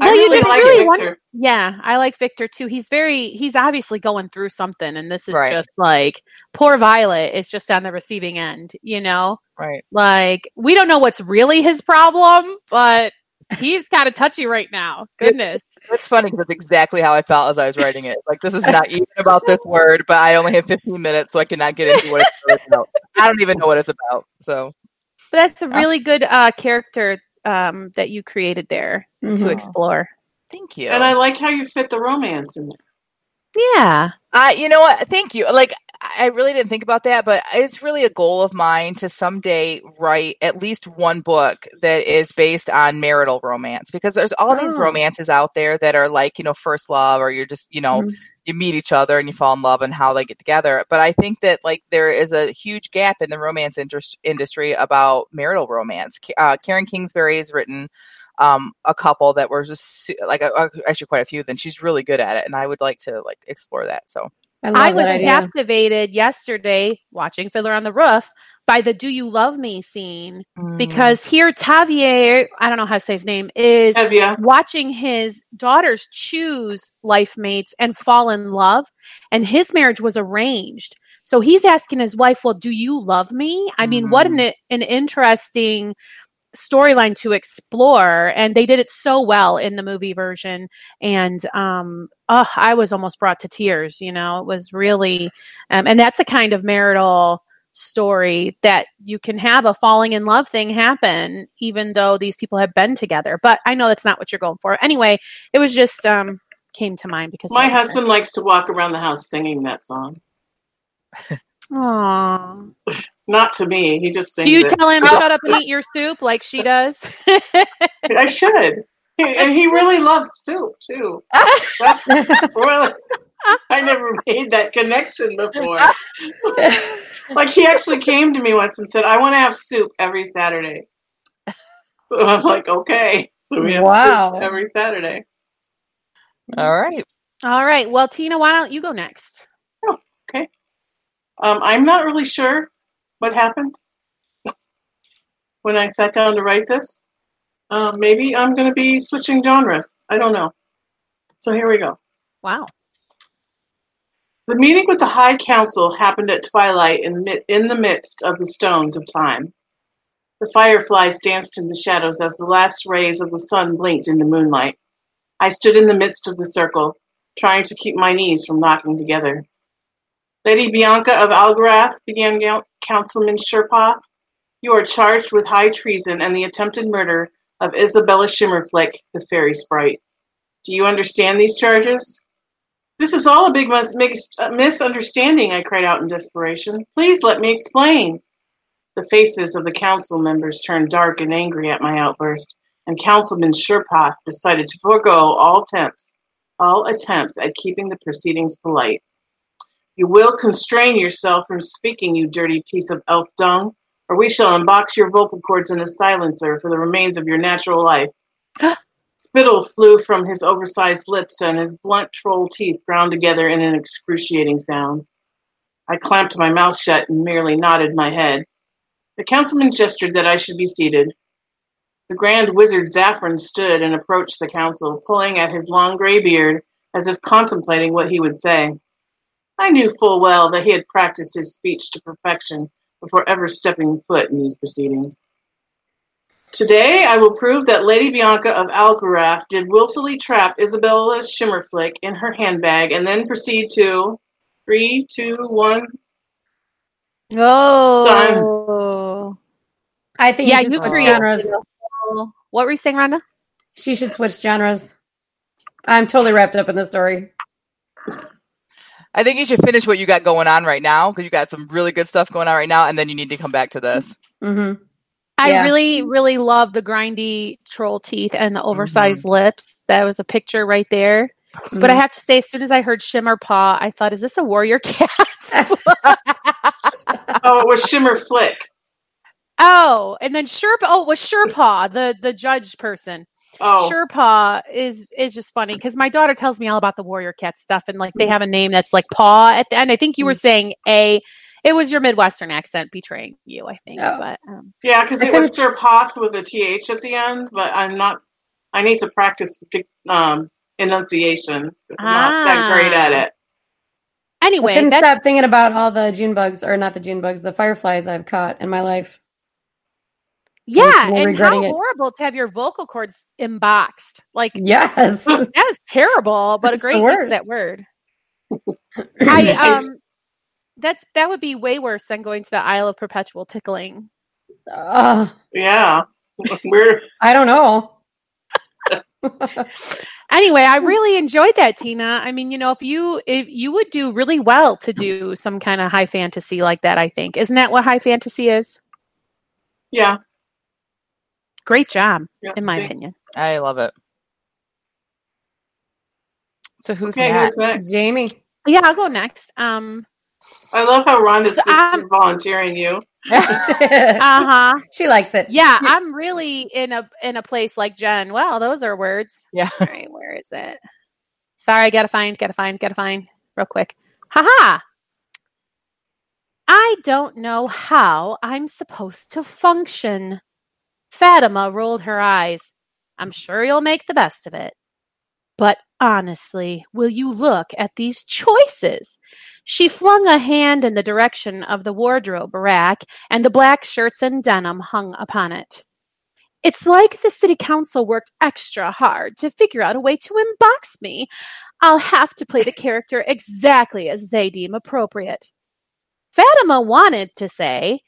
I Well, you just like really want- Yeah, I like Victor too. He's very, he's obviously going through something, and this is Right. just like poor Violet is just on the receiving end, you know? Right. Like, we don't know what's really his problem, but he's kind of touchy right now. Goodness. It's funny because it's exactly how I felt as I was writing it. Like, this is not even about this word, but I only have 15 minutes, so I cannot get into what it's really about. I don't even know what it's about. So, But that's a really good uh, character um, that you created there to Mhm. explore. thank you. And I like how you fit the romance in there. Yeah. Uh, you know what? Thank you. Like, I really didn't think about that, but it's really a goal of mine to someday write at least one book that is based on marital romance because there's all these Oh. romances out there that are like, you know, first love or you're just, you know, Mhm. you meet each other and you fall in love and how they get together. But I think that like there is a huge gap in the romance industry about marital romance. Uh, Karen Kingsbury has written um, a couple that were just like uh, actually quite a few. Then she's really good at it, and I would like to like explore that. So I love I was that idea. captivated yesterday watching Fiddler on the Roof by the Do You Love Me scene mm. because here Tavier, I don't know how to say his name, is Evia. watching his daughters choose life mates and fall in love and his marriage was arranged so he's asking his wife well do you love me i mean what an, mm. an interesting storyline to explore and they did it so well in the movie version. And um oh, i was almost brought to tears you know? It was really um, and that's a kind of marital story that you can have a falling in love thing happen even though these people have been together. But i know that's not what you're going for. Anyway it was just um came to mind because My husband likes to walk around the house singing that song. Aww. Not to me. He just sings do you it. tell him shut up and eat your soup like she does I should. He- And he really loves soup too. That's <laughs> really. I never made that connection before. <laughs> Like he actually came to me once and said, "I want to have soup every Saturday." <laughs> So I'm like, okay. So we have Wow. soup every Saturday. All right. All right. Well, Tina, why don't you go next? Okay. Um, I'm not really sure what happened when I sat down to write this. Um, maybe I'm going to be switching genres. I don't know. So here we go. Wow. The meeting with the High Council happened at twilight in, in the midst of the stones of time. The fireflies danced in the shadows as the last rays of the sun blinked into moonlight. I stood in the midst of the circle, trying to keep my knees from knocking together. Lady Bianca of Algarath, began Councilman Sherpoth, you are charged with high treason and the attempted murder of Isabella Shimmerflick, the fairy sprite. Do you understand these charges? This is all a big mis- mis- uh, misunderstanding, I cried out in desperation. Please let me explain. The faces of the council members turned dark and angry at my outburst, and Councilman Sherpoth decided to forego all attempts, all attempts at keeping the proceedings polite. You will constrain yourself from speaking, you dirty piece of elf dung, or we shall unbox your vocal cords in a silencer for the remains of your natural life. <gasps> Spittle flew from his oversized lips, and his blunt troll teeth ground together in an excruciating sound. I clamped my mouth shut and merely nodded my head. The councilman gestured that I should be seated. The grand wizard Zaffron stood and approached the council, pulling at his long gray beard as if contemplating what he would say. I knew full well that he had practiced his speech to perfection before ever stepping foot in these proceedings. Today, I will prove that Lady Bianca of Algarath did willfully trap Isabella Shimmerflick in her handbag and then proceed to three, two, one. Oh. I think Yeah, you should you switch genres. What were you saying, Rhonda? She should switch genres. I'm totally wrapped up in the story. I think you should finish what you got going on right now because you got some really good stuff going on right now, and then you need to come back to this. hmm I Yeah. really, really love the grindy troll teeth and the oversized lips. That was a picture right there. But I have to say, as soon as I heard Shimmer Paw, I thought, is this a warrior cat? <laughs> <laughs> Oh, it was Shimmer Flick. oh, and then Sherpa. Oh, it was Sherpaw, the the judge person. Oh, Sherpaw is is just funny because my daughter tells me all about the warrior cat stuff, and like they have a name that's like paw at the end. I think you were saying a. It was your Midwestern accent betraying you, I think. Oh. But um, yeah, because I it was couldn't- with a th at the end, but I'm not. I need to practice dic- um, enunciation. 'cause I'm not that great at it. I anyway, couldn't that's stop thinking about all the June bugs, or not the June bugs, the fireflies I've caught in my life. Yeah, Makes me and how it. horrible to have your vocal cords emboxed. Like Yes. <laughs> that was terrible, but a It's the great use of that word. <laughs> I um, that's that would be way worse than going to the Isle of Perpetual Tickling. Uh, Yeah, <laughs> we're I don't know. Anyway, I really enjoyed that, Tina. I mean, you know, if you if you would do really well to do some kind of high fantasy like that, I think. Isn't that what high fantasy is? yeah. Great job, yeah in my thanks. opinion. I love it. So who's Okay, next? who's next? Jamie. Yeah, I'll go next. Um I love how Rhonda's So, um, volunteering you. <laughs> uh-huh. <laughs> she likes it. Yeah, I'm really in a in a place like Jen. Well, those are words. Yeah. <laughs> All right, where is it? Sorry, gotta find, gotta find, gotta find real quick. Haha. I don't know how I'm supposed to function. Fatima rolled her eyes. I'm sure you'll make the best of it. But honestly, will you look at these choices? She flung a hand in the direction of the wardrobe rack and the black shirts and denim hung upon it. It's like the city council worked extra hard to figure out a way to unbox me. I'll have to play the <laughs> character exactly as they deem appropriate. Fatima wanted to say,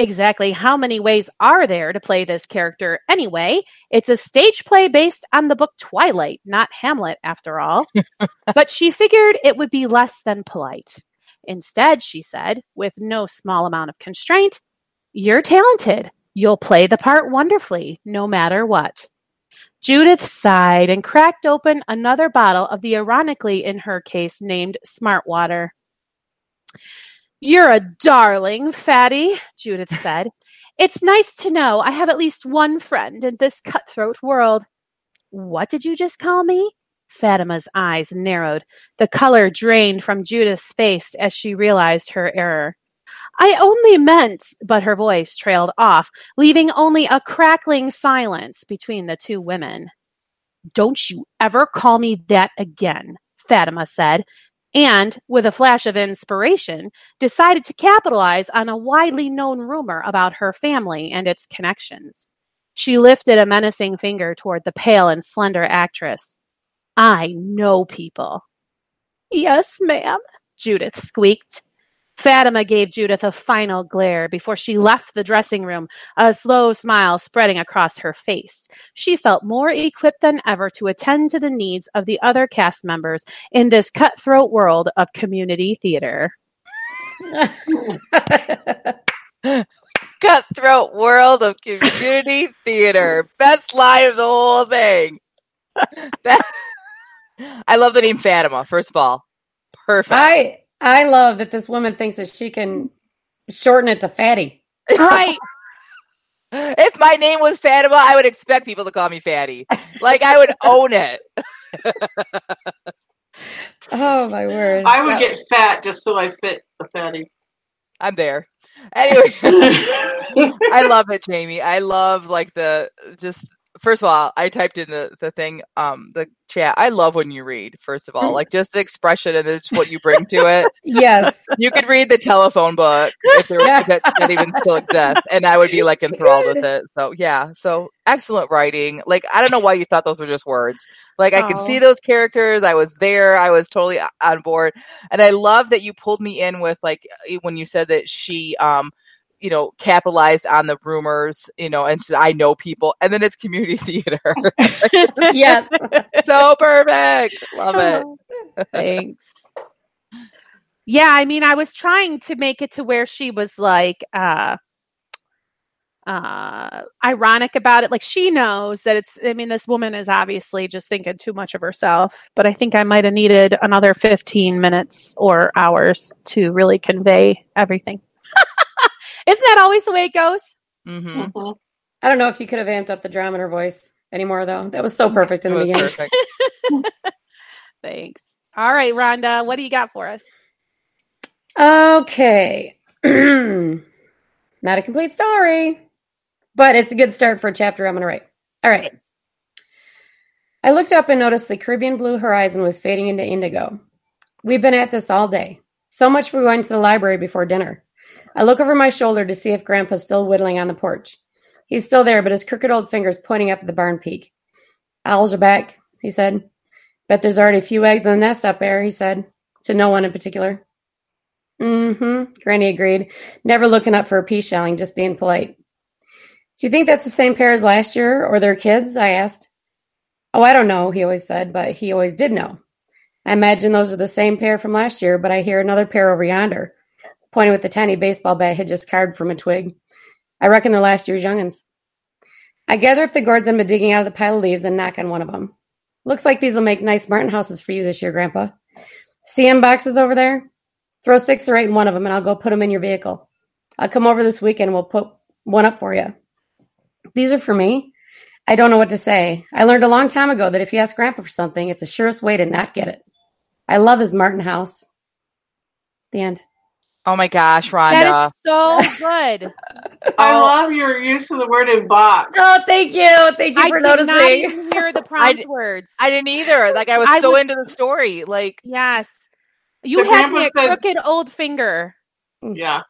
Exactly how many ways are there to play this character anyway? It's a stage play based on the book Twilight, not Hamlet, after all. <laughs> but she figured it would be less than polite. Instead, she said, with no small amount of constraint, You're talented. You'll play the part wonderfully, no matter what. Judith sighed and cracked open another bottle of the ironically, in her case, named Smart Water. You're a darling, Fatty, Judith said. <laughs> It's nice to know I have at least one friend in this cutthroat world. What did you just call me? Fatima's eyes narrowed. The color drained from Judith's face as she realized her error. I only meant, but her voice trailed off, leaving only a crackling silence between the two women. Don't you ever call me that again, Fatima said, and, with a flash of inspiration, decided to capitalize on a widely known rumor about her family and its connections. She lifted a menacing finger toward the pale and slender actress. I know people. Yes, ma'am, Judith squeaked. Fatima gave Judith a final glare before she left the dressing room, a slow smile spreading across her face. She felt more equipped than ever to attend to the needs of the other cast members in this cutthroat world of community theater. <laughs> Cutthroat world of community theater. Best line of the whole thing. <laughs> That, <laughs> I love the name Fatima, first of all. Perfect. I I love that this woman thinks that she can shorten it to fatty. Right. <laughs> if my name was Fatima, I would expect people to call me Fatty. Like I would own it. <laughs> Oh my word. I would get fat just so I fit the fatty. I'm there. Anyway, <laughs> I love it, Jamie. I love like the just first of all, I typed in the the thing, um, the chat. I love when you read. First of all, like just the expression and it's what you bring to it. yes. <laughs> You could read the telephone book if there Yeah. <laughs> that, that even still exists, and I would be like enthralled with it. So yeah, so excellent writing. Like I don't know why you thought those were just words. Like I could Oh. see those characters. I was there. I was totally on board, and I love that you pulled me in with like when you said that she um you know, capitalized on the rumors, you know, and said, I know people, and then it's community <laughs> theater. <laughs> Yes. <laughs> so perfect. Love it. Thanks. Yeah, I mean, I was trying to make it to where she was like uh uh ironic about it. Like she knows that it's I mean, this woman is obviously just thinking too much of herself, but I think I might have needed another 15 minutes or hours to really convey everything. Isn't that always the way it goes? hmm Mhm. I don't know if you could have amped up the drama in her voice anymore though. That was so perfect in It the was beginning. perfect. <laughs> Thanks. All right, Rhonda, what do you got for us? Okay. <clears throat> Not a complete story, but it's a good start for a chapter I'm going to write. All right. I looked up and noticed the Caribbean blue horizon was fading into indigo. We've been at this all day. So much for going to the library before dinner. I look over my shoulder to see if Grandpa's still whittling on the porch. He's still there, but his crooked old fingers pointing up at the barn peak. Owls are back, he said. Bet there's already a few eggs in the nest up there, he said, to no one in particular. Mm-hmm. Granny agreed, never looking up for a pea shelling, just being polite. Do you think that's the same pair as last year or their kids? I asked. Oh, I don't know, he always said, but he always did know. I imagine those are the same pair from last year, but I hear another pair over yonder, pointing with the tiny baseball bat he'd just carved from a twig. I reckon they're last year's young'uns. I gather up the gourds I've been digging out of the pile of leaves and knock on one of them. Looks like these will make nice Martin houses for you this year, Grandpa. CM boxes over there? Throw six or eight in one of them and I'll go put them in your vehicle. I'll come over this weekend and we'll put one up for you. These are for me. I don't know what to say. I learned a long time ago that if you ask Grandpa for something, it's the surest way to not get it. I love his Martin house. The end. Oh my gosh, Rhonda. That is so good. <laughs> I Oh. love your use of the word in box. Oh, thank you. Thank you I for did not noticing. even hear the <laughs> I prompt d- words. I didn't either. Like I was I so was- into the story. Like yes. You had me a said- crooked old finger. Yeah.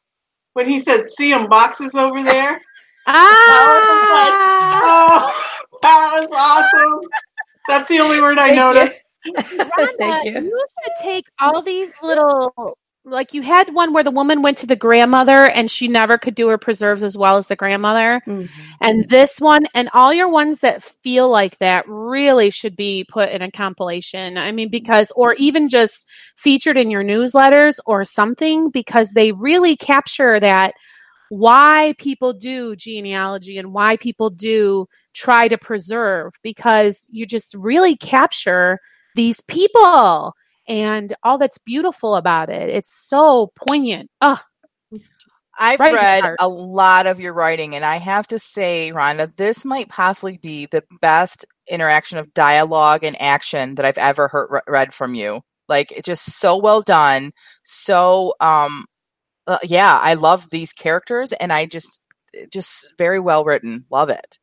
When he said, see them boxes over there. <laughs> Ah! Oh, that was awesome. That's the only word I Thank you. noticed. Rhonda, Thank you. you should take all these little like you had one where the woman went to the grandmother and she never could do her preserves as well as the grandmother. Mhm. And this one and all your ones that feel like that really should be put in a compilation. I mean, because, or even just featured in your newsletters or something, because they really capture that why people do genealogy and why people do try to preserve, because you just really capture these people and all that's beautiful about it. It's so poignant. Oh, I've Right read a lot of your writing, and I have to say, Rhonda, this might possibly be the best interaction of dialogue and action that I've ever heard read from you. Like, it's just so well done. So, um, uh, yeah, I love these characters, and I just, just very well written. Love it.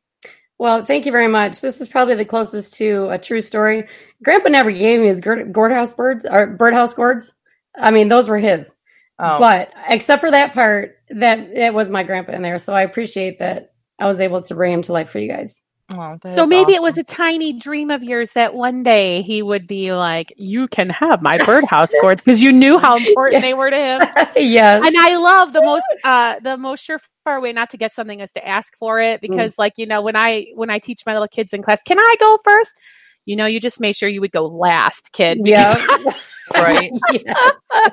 Well, thank you very much. This is probably the closest to a true story. Grandpa never gave me his gourd, gourdhouse birds or birdhouse gourds. I mean, those were his. Oh, But except for that part, that it was my grandpa in there. So I appreciate that I was able to bring him to life for you guys. Oh, that So is maybe it was a tiny dream of yours that one day he would be like, "You can have my birdhouse gourd," because you knew how important they were to him. <laughs> yes. And I love the most uh the most surefire way not to get something is to ask for it because like you know when I when I teach my little kids in class, can I go first? You know, you just made sure you would go last, kid. yeah. <laughs> right. Yes. <laughs>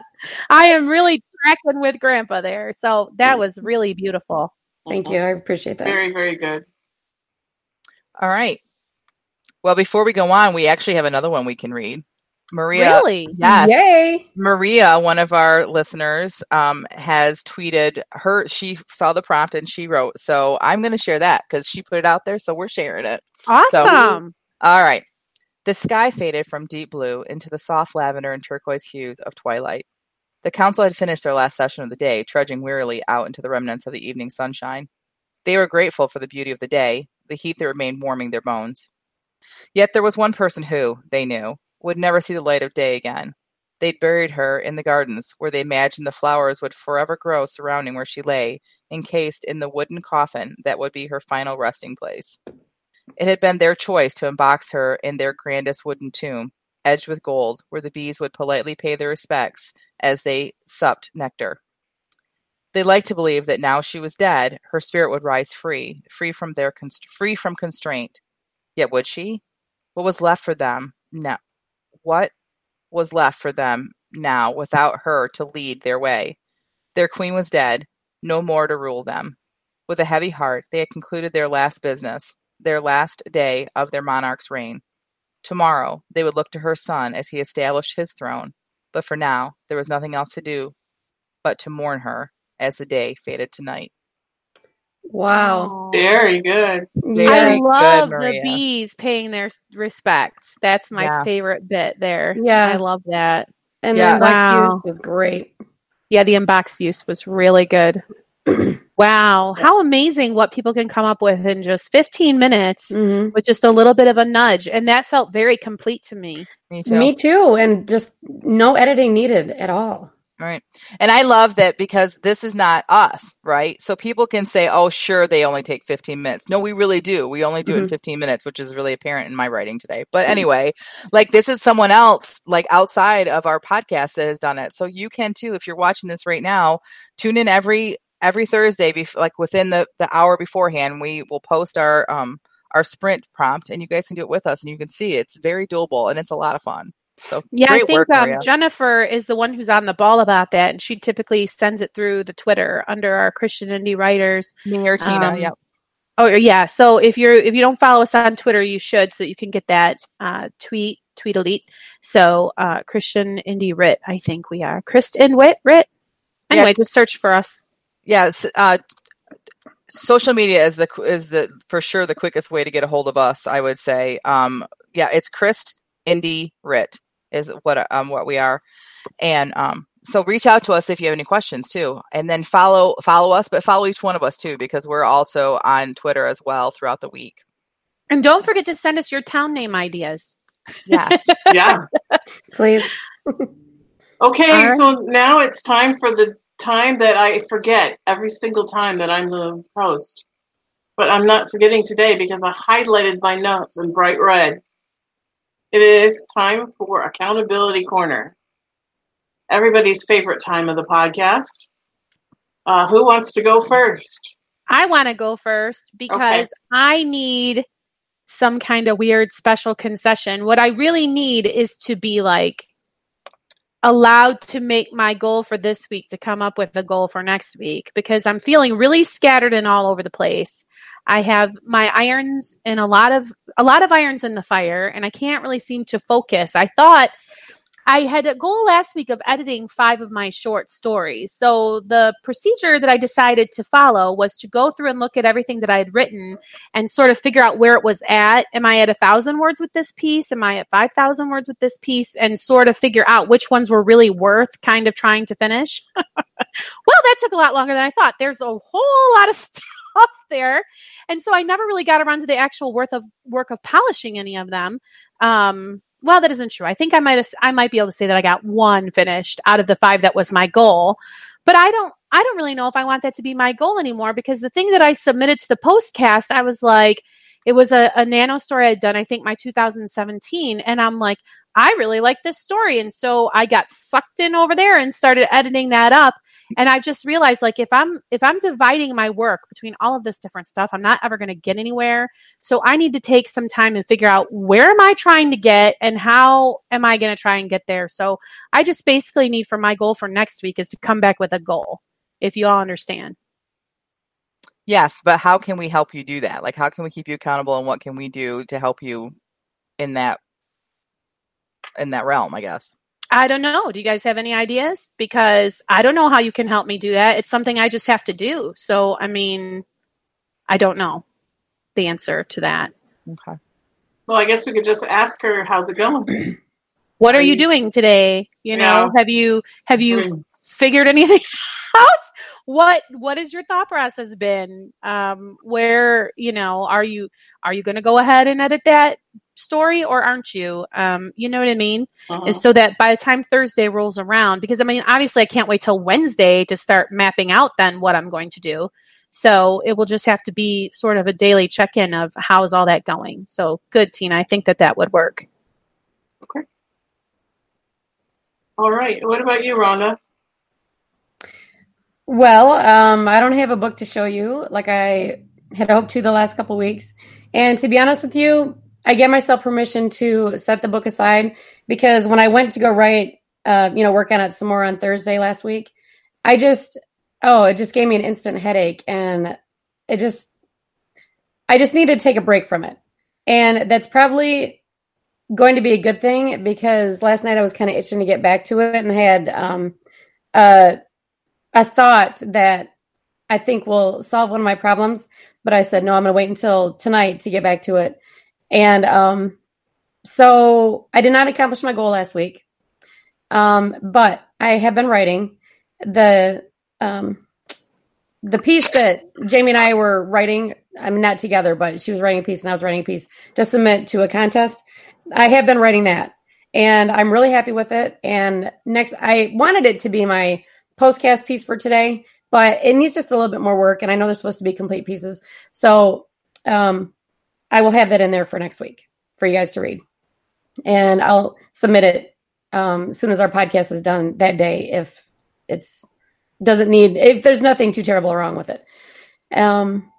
I am really tracking with grandpa there. So that was really beautiful. Thank you. I appreciate that. Very, very good. All right. Well, before we go on, we actually have another one we can read. Maria, Really? yes, Yay. Maria, one of our listeners, um, has tweeted her. She saw the prompt and she wrote. So I'm going to share that because she put it out there. So we're sharing it. Awesome. All right. The sky faded from deep blue into the soft lavender and turquoise hues of twilight. The council had finished their last session of the day, trudging wearily out into the remnants of the evening sunshine. They were grateful for the beauty of the day, the heat that remained warming their bones. Yet there was one person who, they knew, would never see the light of day again. They'd buried her in the gardens, where they imagined the flowers would forever grow surrounding where she lay, encased in the wooden coffin that would be her final resting place. It had been their choice to embox her in their grandest wooden tomb, edged with gold, where the bees would politely pay their respects as they supped nectar. They liked to believe that now she was dead, her spirit would rise free, free from their const- free from constraint. Yet would she? What was left for them? No. What was left for them now without her to lead their way? Their queen was dead, no more to rule them. With a heavy heart, they had concluded their last business, their last day of their monarch's reign. Tomorrow, they would look to her son as he established his throne, but for now, there was nothing else to do but to mourn her as the day faded to night. Wow. Very good. Yeah. I Very good, love the bees paying their respects. That's my Yeah. favorite bit there. Yeah. I love that. And Yeah. then Black Wow. Youth was great. Yeah, the unbox use was really good. <clears throat> wow. How amazing what people can come up with in just 15 minutes hmm with just a little bit of a nudge. And that felt very complete to me. Me too. Me too. And just no editing needed at all. Right. And I love that because this is not us, right? So people can say, oh, sure, they only take 15 minutes. No, we really do. We only do it in Mhm. 15 minutes, which is really apparent in my writing today. But anyway, like this is someone else, like outside of our podcast that has done it. So you can too, if you're watching this right now, tune in every every Thursday, bef- like within the, the hour beforehand, we will post our um our sprint prompt and you guys can do it with us and you can see it's very doable and it's a lot of fun. So Yeah, great I think work, um, Jennifer is the one who's on the ball about that. And she typically sends it through the Twitter under our Christian Indie Writers. Me or Tina, Um, yep. Oh yeah. So if you're if you don't follow us on Twitter, you should so you can get that uh, tweet tweet elite. So uh, Christian Indie Writ, I think we are Kristen Wit Writ. Anyway, Yeah. just search for us. Yes, uh, social media is the is the for sure the quickest way to get a hold of us. I would say, um, yeah, it's Christ Indie Writ is what um what we are, and um, so reach out to us if you have any questions too, and then follow follow us, but follow each one of us too because we're also on Twitter as well throughout the week. And don't forget to send us your town name ideas. Yes, <laughs> Yeah. Please. Okay, All right. so now it's time for the time that I forget every single time that I'm the host. But I'm not forgetting today because I highlighted my notes in bright red. It is time for Accountability Corner. Everybody's favorite time of the podcast. Uh, who wants to go first? I want to go first because I need some kind of weird special concession. What I really need is to be like allowed to make my goal for this week to come up with a goal for next week because I'm feeling really scattered and all over the place. I have my irons and a lot of a lot of irons in the fire and I can't really seem to focus. I thought I had a goal last week of editing five of my short stories. So the procedure that I decided to follow was to go through and look at everything that I had written and sort of figure out where it was at. Am I at a thousand words with this piece? Am I at 5,000 words with this piece? And sort of figure out which ones were really worth kind of trying to finish. <laughs> well, that took a lot longer than I thought. There's a whole lot of <laughs> stuff <laughs> there. And so I never really got around to the actual worth of work of polishing any of them. Um, well, that isn't true. I think I might I might be able to say that I got one finished out of the five that was my goal. But I don't I don't really know if I want that to be my goal anymore because the thing that I submitted to the postcast, I was like, it was a, a nano story I'd done, I think my 2017, and I'm like, I really like this story. And so I got sucked in over there and started editing that up and i just realized like if i'm if i'm dividing my work between all of this different stuff i'm not ever going to get anywhere. So i need to take some time and figure out where am i trying to get and how am i going to try and get there. So i just basically need for my goal for next week is to come back with a goal if you all understand. Yes but how can we help you do that? Like how can we keep you accountable and what can we do to help you in that in that realm i guess I don't know. Do you guys have any ideas? Because I don't know how you can help me do that. It's something I just have to do. So, I mean, I don't know the answer to that. Okay. Well, I guess we could just ask her, "How's it going?" <clears throat> What are you doing today? You know, Yeah. have you have you figured anything <laughs> out? What what has your thought process been? Um, where you know are you are you going to go ahead and edit that story or aren't you? Um, you know what I mean? Uh-huh. is so that by the time Thursday rolls around, because I mean, obviously, I can't wait till Wednesday to start mapping out then what I'm going to do. So it will just have to be sort of a daily check in of how is all that going. So good, Tina. I think that that would work. Okay. All right. What about you, Rhonda? Well, um, I don't have a book to show you like I had hoped to the last couple weeks. And to be honest with you, I gave myself permission to set the book aside because when I went to go write, uh, you know, work on it some more on Thursday last week, I just, oh, it just gave me an instant headache and it just, I just need to take a break from it. And that's probably going to be a good thing because last night I was kind of itching to get back to it and had, um, uh, a thought that I think will solve one of my problems, but I said no, I'm going to wait until tonight to get back to it. And um, so I did not accomplish my goal last week, um, but I have been writing the um, the piece that Jamie and I were writing. I'm not together, but she was writing a piece and I was writing a piece to submit to a contest. I have been writing that, and I'm really happy with it. And next, I wanted it to be my postcast piece for today, but it needs just a little bit more work. And I know they're supposed to be complete pieces. So um, I will have that in there for next week for you guys to read. And I'll submit it um, as soon as our podcast is done that day if it's doesn't need if there's nothing too terrible wrong with it. Um,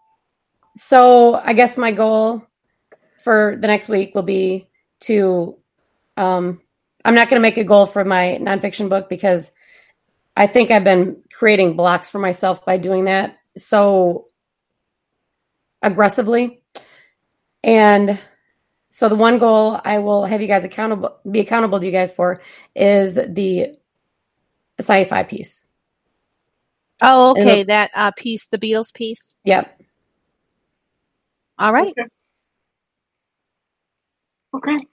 so I guess my goal for the next week will be to um, I'm not going to make a goal for my nonfiction book because I think I've been creating blocks for myself by doing that so aggressively. And so the one goal I will have you guys accountable be accountable to you guys for is the sci-fi piece. Oh, And okay. That uh, piece, the Beatles piece. Yep. All right. Okay. Okay.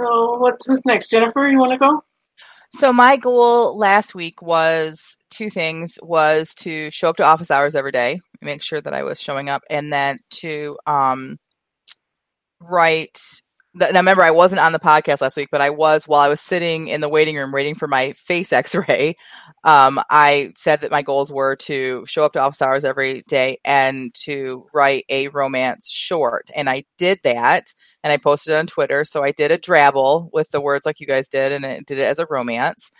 So what's who's next? Jennifer, you want to go? So my goal last week was two things: was to show up to office hours every day, make sure that I was showing up, and then to um, write. Now remember, I wasn't on the podcast last week, but I was while I was sitting in the waiting room waiting for my face X-ray. Um, I said that my goals were to show up to office hours every day and to write a romance short, and I did that and I posted it on Twitter. So I did a drabble with the words like you guys did, and I did it as a romance.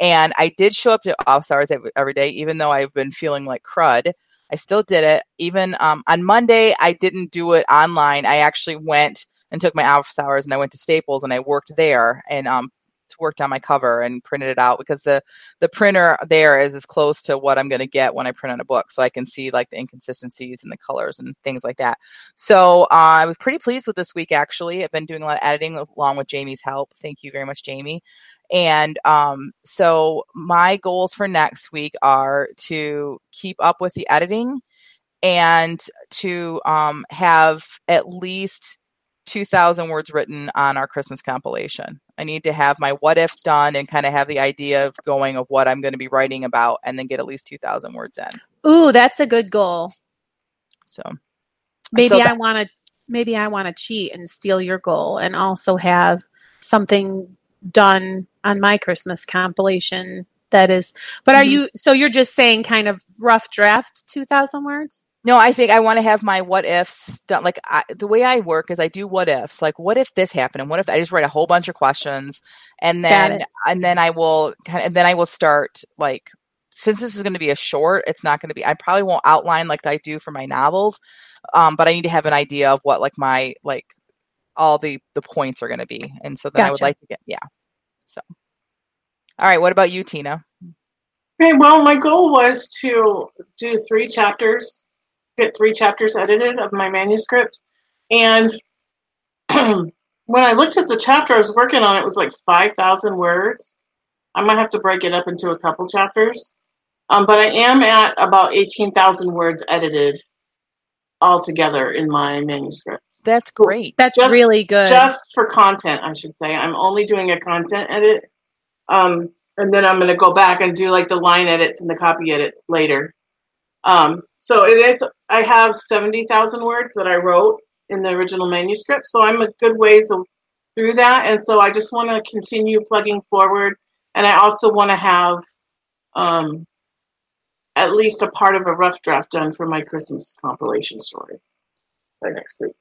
And I did show up to office hours every day, even though I've been feeling like crud. I still did it. Even um, on Monday, I didn't do it online. I actually went and took my office hours, and I went to Staples and I worked there and um, worked on my cover and printed it out because the the printer there is as close to what I'm going to get when I print on a book, so I can see like the inconsistencies and the colors and things like that. So uh, I was pretty pleased with this week. Actually, I've been doing a lot of editing along with Jamie's help. Thank you very much, Jamie. And um, so my goals for next week are to keep up with the editing and to um, have at least 2,000 words written on our Christmas compilation. I need to have my what ifs done and kind of have the idea of going of what I'm going to be writing about and then get at least 2,000 words in. Ooh, that's a good goal. So Maybe So I want to maybe I want to cheat and steal your goal and also have something done on my Christmas compilation that is but are Mhm. you so you're just saying kind of rough draft 2000 words? No, I think I want to have my what ifs done. Like I, the way I work is I do what ifs. Like what if this happened, and what if I just write a whole bunch of questions, and then and then I will kind of and then I will start like since this is going to be a short, it's not going to be. I probably won't outline like I do for my novels, um, but I need to have an idea of what like my like all the the points are going to be, and so then I would like to get yeah. So, all right, what about you, Tina? Okay, well, my goal was to do three chapters, get three chapters edited of my manuscript. And <clears throat> when I looked at the chapter I was working on, it was like 5,000 words. I might have to break it up into a couple chapters. Um, but I am at about 18,000 words edited altogether in my manuscript. That's great. That's Just- really good. Just for content, I should say. I'm only doing a content edit. Um, and then I'm going to go back and do like the line edits and the copy edits later. Um, so it is, I have 70,000 words that I wrote in the original manuscript. So I'm a good ways of, through that. And so I just want to continue plugging forward. And I also want to have um, at least a part of a rough draft done for my Christmas compilation story by next week.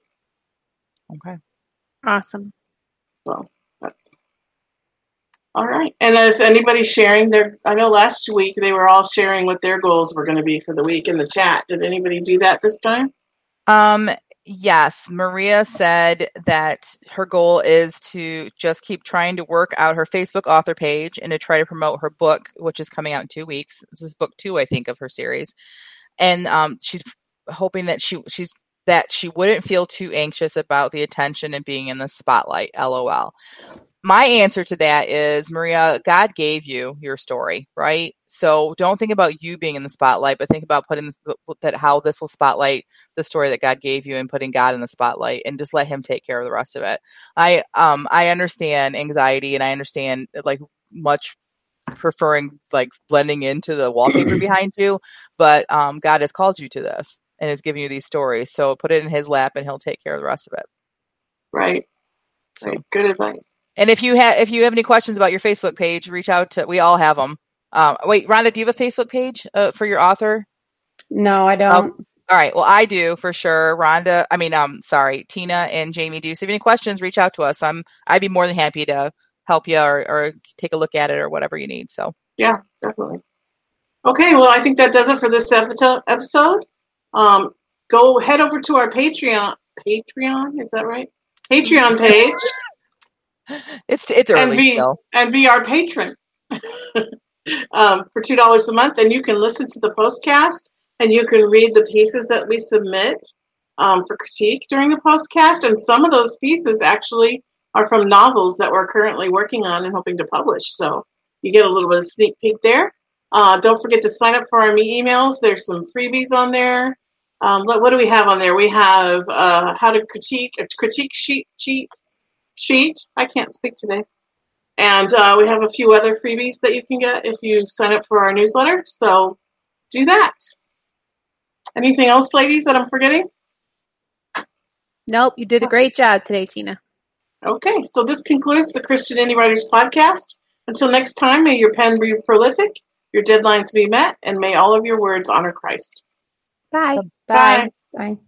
Okay. awesome. So that's all right. And is anybody sharing their? I know last week they were all sharing what their goals were going to be for the week in the chat. Did anybody do that this time? Um, yes, Maria said that her goal is to just keep trying to work out her Facebook author page and to try to promote her book, which is coming out in two weeks. This is book two, I think, of her series, and um, she's hoping that she she's that she wouldn't feel too anxious about the attention and being in the spotlight. LOL. My answer to that is Maria, God gave you your story, right? So don't think about you being in the spotlight, but think about putting that how this will spotlight the story that God gave you and putting God in the spotlight and just let him take care of the rest of it. I um I understand anxiety and I understand like much preferring like blending into the wallpaper <clears throat> behind you, but um God has called you to this and has given you these stories. So put it in his lap and he'll take care of the rest of it. Right. So Right. Good advice. and if you have if you have any questions about your Facebook page, reach out to we all have them. Um, wait, Rhonda, do you have a Facebook page uh, for your author? No, I don't. All right. Well, I do for sure. Rhonda, I mean, um, sorry, Tina and Jamie do. So if you have any questions, reach out to us. I'm I'd be more than happy to help you or, or take a look at it or whatever you need. So Yeah, definitely. Okay. Well, I think that does it for this episode. Um, go head over to our Patreon. Patreon is that right? Patreon page. <laughs> it's it's And early be- still. and be our patron <laughs> um, for two dollars a month, and you can listen to the postcast and you can read the pieces that we submit um, for critique during the postcast. And some of those pieces actually are from novels that we're currently working on and hoping to publish. So you get a little bit of sneak peek there. Uh, don't forget to sign up for our me emails. There's some freebies on there. Um, what, what do we have on there? We have uh, how to critique a critique sheet sheet sheet. I can't speak today. And uh, we have a few other freebies that you can get if you sign up for our newsletter. So do that. Anything else, ladies, that I'm forgetting? Nope, you did a great job today, Tina. Okay, so this concludes the Christian Indie Writers Podcast. Until next time, may your pen be prolific, your deadlines be met, and may all of your words honor Christ. Bye. Bye. Bye.